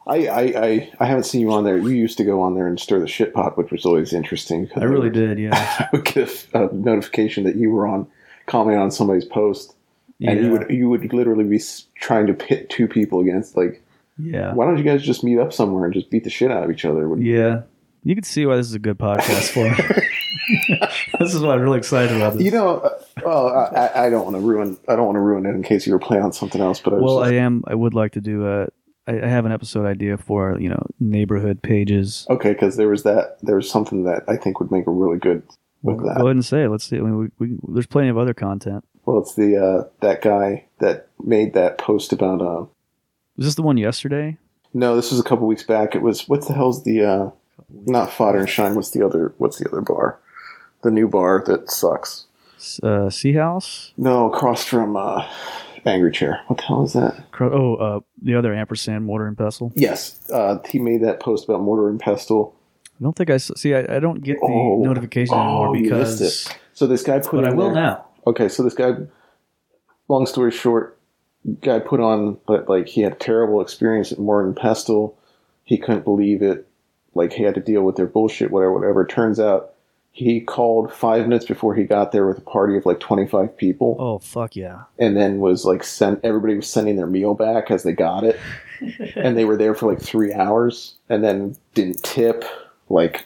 [SPEAKER 2] I, I, I, I haven't seen you on there you used to go on there and stir the shit pot which was always interesting
[SPEAKER 1] I really
[SPEAKER 2] would-
[SPEAKER 1] did. Yeah.
[SPEAKER 2] I would get a, a notification that you were on comment on somebody's post and you would you would literally be trying to pit two people against like
[SPEAKER 1] yeah.
[SPEAKER 2] why don't you guys just meet up somewhere and just beat the shit out of each other
[SPEAKER 1] Yeah. You can see why this is a good podcast for this is what I'm really excited about this.
[SPEAKER 2] you know uh, well I, I- don't want to ruin I don't want to ruin it in case you were playing on something else but I
[SPEAKER 1] well,
[SPEAKER 2] just-
[SPEAKER 1] I am. I would like to do a. I, I have an episode idea for you know neighborhood pages.
[SPEAKER 2] okay because there was that there was something that I think would make a really good with
[SPEAKER 1] Go
[SPEAKER 2] that
[SPEAKER 1] ahead and say it. Let's see. I mean, we, we, there's plenty of other content.
[SPEAKER 2] Well it's the uh, that guy that made that post about uh
[SPEAKER 1] Was this the one yesterday?
[SPEAKER 2] no this was a couple weeks back it was what the hell's the uh not fodder and shine what's the other what's the other bar the new bar that sucks
[SPEAKER 1] Uh, Sea House.
[SPEAKER 2] No, across from uh, Angry Chair. What the hell is that?
[SPEAKER 1] Oh, uh, the other ampersand mortar and pestle.
[SPEAKER 2] Yes, uh, he made that post about mortar and pestle.
[SPEAKER 1] I don't think I see. I, I don't get the
[SPEAKER 2] Oh.
[SPEAKER 1] notification
[SPEAKER 2] Oh,
[SPEAKER 1] anymore because.
[SPEAKER 2] So this guy put.
[SPEAKER 1] But I will
[SPEAKER 2] there-
[SPEAKER 1] now.
[SPEAKER 2] Okay, so this guy. Long story short, guy put on that like he had a terrible experience at Morton Pestle. He couldn't believe it. Like he had to deal with their bullshit, whatever, whatever. Turns out he called five minutes before he got there with a party of like twenty five people.
[SPEAKER 1] Oh fuck yeah!
[SPEAKER 2] and then was like sent everybody was sending their meal back as they got it and they were there for like three hours and then didn't tip like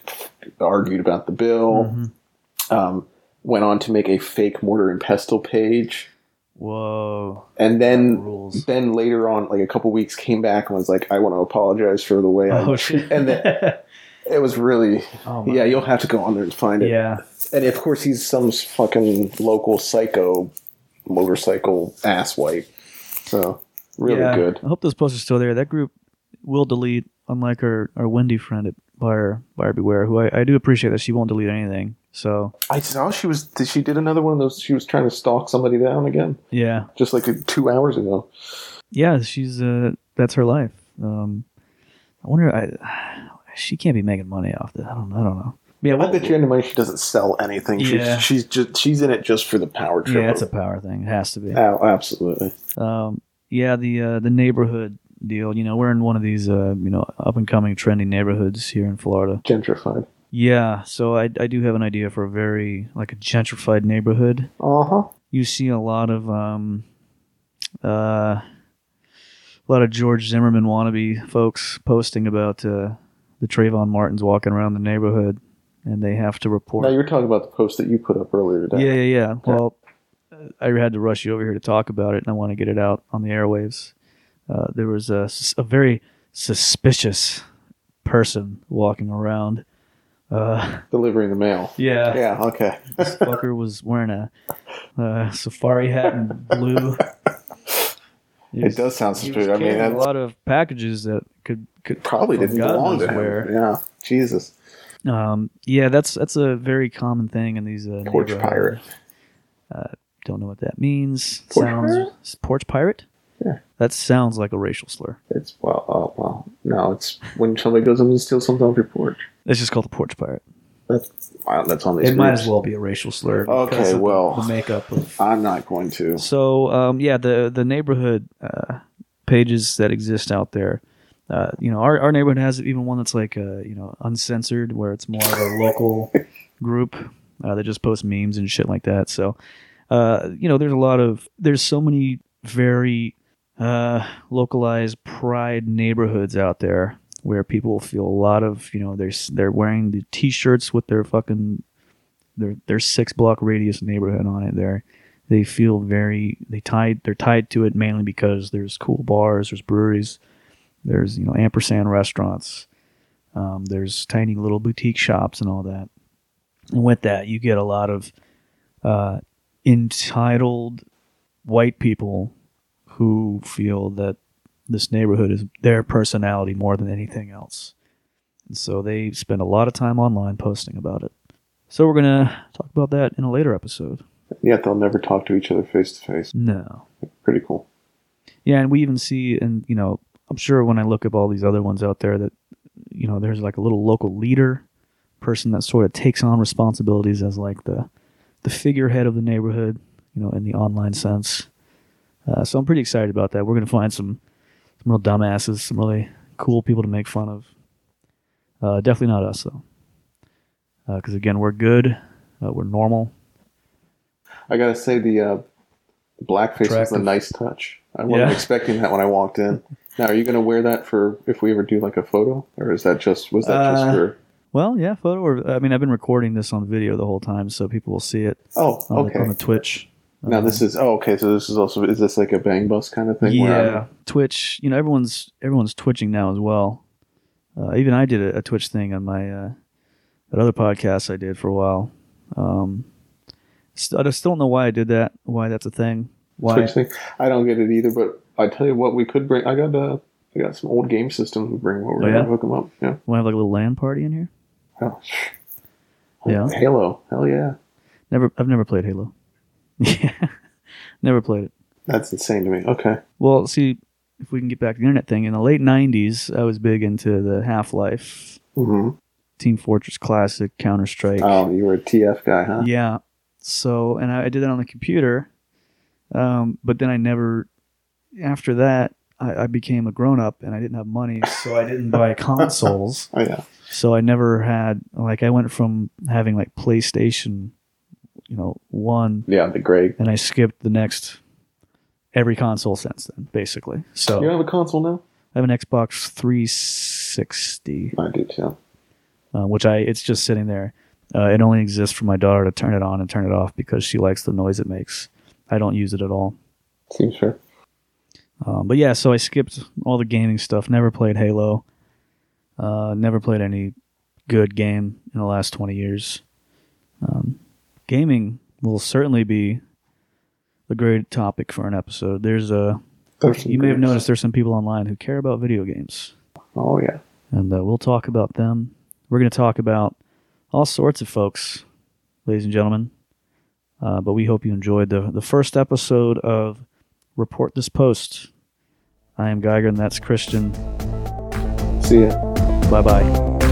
[SPEAKER 2] argued about the bill
[SPEAKER 1] Mhm.
[SPEAKER 2] um, went on to make a fake mortar and pestle page
[SPEAKER 1] Whoa.
[SPEAKER 2] And then then later on, like a couple weeks, came back and was like, "I want to apologize for the way I."
[SPEAKER 1] Oh shit.
[SPEAKER 2] And then it was really,
[SPEAKER 1] oh,
[SPEAKER 2] yeah. You'll have to go on there and find it.
[SPEAKER 1] Yeah.
[SPEAKER 2] And of course, he's some fucking local psycho motorcycle asswipe. So really
[SPEAKER 1] Yeah.
[SPEAKER 2] good.
[SPEAKER 1] I hope those posts are still there. That group will delete, unlike our, our Wendy friend at Buyer Buyer Beware, who I, I do appreciate that she won't delete anything. So
[SPEAKER 2] I saw she was. She did another one of those. She was trying to stalk somebody down again,
[SPEAKER 1] yeah,
[SPEAKER 2] just like two hours ago.
[SPEAKER 1] yeah, she's uh that's her life. Um, I wonder, I she can't be making money off that. I don't, I don't know. Yeah,
[SPEAKER 2] I
[SPEAKER 1] well,
[SPEAKER 2] bet you any money she doesn't sell anything.
[SPEAKER 1] Yeah.
[SPEAKER 2] She's she's just she's in it just for the power trip.
[SPEAKER 1] yeah, it's a power thing. It has to be.
[SPEAKER 2] Oh, absolutely.
[SPEAKER 1] Um, yeah, the uh, the neighborhood deal. You know, we're in one of these uh, you know up and coming trendy neighborhoods here in Florida.
[SPEAKER 2] Gentrified.
[SPEAKER 1] Yeah, so I I do have an idea for a very like a gentrified neighborhood.
[SPEAKER 2] Uh huh.
[SPEAKER 1] You see a lot of um, uh, a lot of George Zimmerman wannabe folks posting about uh, the Trayvon Martins walking around the neighborhood, and they have to report.
[SPEAKER 2] Now you're talking about the post that you put up earlier today.
[SPEAKER 1] Yeah, yeah, yeah. Well, uh, I had to rush you over here to talk about it, and I want to get it out on the airwaves. Uh, there was a very suspicious person walking around. Uh,
[SPEAKER 2] Delivering the mail.
[SPEAKER 1] yeah,
[SPEAKER 2] Yeah. Okay.
[SPEAKER 1] this fucker was wearing a uh, safari hat and blue. He
[SPEAKER 2] It does sound
[SPEAKER 1] was
[SPEAKER 2] suspicious. I mean,
[SPEAKER 1] a lot of packages that could could
[SPEAKER 2] probably didn't
[SPEAKER 1] God
[SPEAKER 2] belong to him. Yeah. Jesus.
[SPEAKER 1] Um, yeah, that's that's a very common thing in these uh,
[SPEAKER 2] Porch pirate.
[SPEAKER 1] Uh, don't know what that means.
[SPEAKER 2] Porch
[SPEAKER 1] sounds
[SPEAKER 2] pirate?
[SPEAKER 1] porch pirate.
[SPEAKER 2] Yeah.
[SPEAKER 1] That sounds like a racial slur.
[SPEAKER 2] It's well. Oh well. No, it's when somebody goes up and steals something off your porch.
[SPEAKER 1] It's just called a porch pirate.
[SPEAKER 2] That's wow, that's on these.
[SPEAKER 1] It might as well be a racial slur.
[SPEAKER 2] Okay,
[SPEAKER 1] of the-
[SPEAKER 2] well.
[SPEAKER 1] the makeup of.
[SPEAKER 2] I'm not going to.
[SPEAKER 1] So um, yeah, the the neighborhood uh, pages that exist out there. Uh, you know, our, our neighborhood has even one that's like uh, you know uncensored, where it's more of a local group uh, that just posts memes and shit like that. So, uh, you know, there's a lot of there's so many very uh, localized pride neighborhoods out there where people feel a lot of you know they're they're wearing the t-shirts with their fucking their their six block radius neighborhood on it there. They feel very they tied they're tied to it mainly because there's cool bars there's breweries there's you know ampersand restaurants um, there's tiny little boutique shops and all that. And with that you get a lot of uh, entitled white people who feel that this neighborhood is their personality more than anything else and so they spend a lot of time online posting about it so we're gonna talk about that in a later episode
[SPEAKER 2] Yet they'll never talk to each other face to face.
[SPEAKER 1] no
[SPEAKER 2] Pretty cool.
[SPEAKER 1] Yeah, and we even see, and you know, I'm sure when I look up all these other ones out there that, you know, there's like a little local leader, person that sort of takes on responsibilities as like the, the figurehead of the neighborhood, you know, in the online sense. Uh, so I'm pretty excited about that. We're gonna find some, some real dumbasses, some really cool people to make fun of. Uh, definitely not us though, because again, we're good, uh, we're normal.
[SPEAKER 2] I gotta say the uh, the blackface was a nice touch. I wasn't
[SPEAKER 1] Yeah.
[SPEAKER 2] expecting that when I walked in. Now, are you gonna wear that for if we ever do like a photo, or is that just was that just
[SPEAKER 1] Uh,
[SPEAKER 2] for?
[SPEAKER 1] Well, yeah, photo. Or I mean, I've been recording this on video the whole time, so people will see it.
[SPEAKER 2] Oh,
[SPEAKER 1] on,
[SPEAKER 2] okay.
[SPEAKER 1] the, on the Twitch.
[SPEAKER 2] Now this is oh okay. So this is also is this like a bang bus kind of thing?
[SPEAKER 1] yeah, Twitch. You know, everyone's everyone's twitching now as well. Uh, even I did a, a Twitch thing on my uh, that other podcast I did for a while. Um, st- I just don't know why I did that. Why that's a thing. Why?
[SPEAKER 2] Twitch thing. I don't get it either, but I tell you what, we could bring. I got uh, I got some old game systems. We bring over.
[SPEAKER 1] Oh, yeah?
[SPEAKER 2] Hook them up. Yeah.
[SPEAKER 1] Want to have like a little LAN party in here?
[SPEAKER 2] Oh,
[SPEAKER 1] Yeah.
[SPEAKER 2] Halo. Hell yeah.
[SPEAKER 1] Never. I've never played Halo. yeah, never played it.
[SPEAKER 2] That's insane to me. Okay.
[SPEAKER 1] Well, see if we can get back to the internet thing. In the late '90s, I was big into the Half Life,
[SPEAKER 2] hmm
[SPEAKER 1] Team Fortress Classic, Counter Strike.
[SPEAKER 2] Oh, you were a TF guy, huh?
[SPEAKER 1] Yeah. So, and I, I did that on the computer, um, but then I never. After that, I, I became a grown up, and I didn't have money, so I didn't buy consoles.
[SPEAKER 2] Oh yeah.
[SPEAKER 1] So I never had like I went from having like PlayStation, you know, one,
[SPEAKER 2] Yeah, the great.
[SPEAKER 1] and I skipped the next every console since then, basically. So
[SPEAKER 2] You have a console now?
[SPEAKER 1] I have an Xbox 360,
[SPEAKER 2] I do too.
[SPEAKER 1] uh, which I it's just sitting there. Uh, it only exists for my daughter to turn it on and turn it off because she likes the noise it makes. I don't use it at all.
[SPEAKER 2] Seems fair.
[SPEAKER 1] Um, but yeah, so I skipped all the gaming stuff. Never played Halo. Uh, never played any good game in the last 20 years. Um, gaming will certainly be a great topic for an episode. There's a
[SPEAKER 2] There's
[SPEAKER 1] you may have noticed there's some people online who care about video games,
[SPEAKER 2] Oh yeah.
[SPEAKER 1] and uh, we'll talk about them. We're going to talk about all sorts of folks, ladies and gentlemen. Uh, but we hope you enjoyed the the first episode of Report This Post. I am Geiger, and that's Christian.
[SPEAKER 2] See ya.
[SPEAKER 1] Bye bye.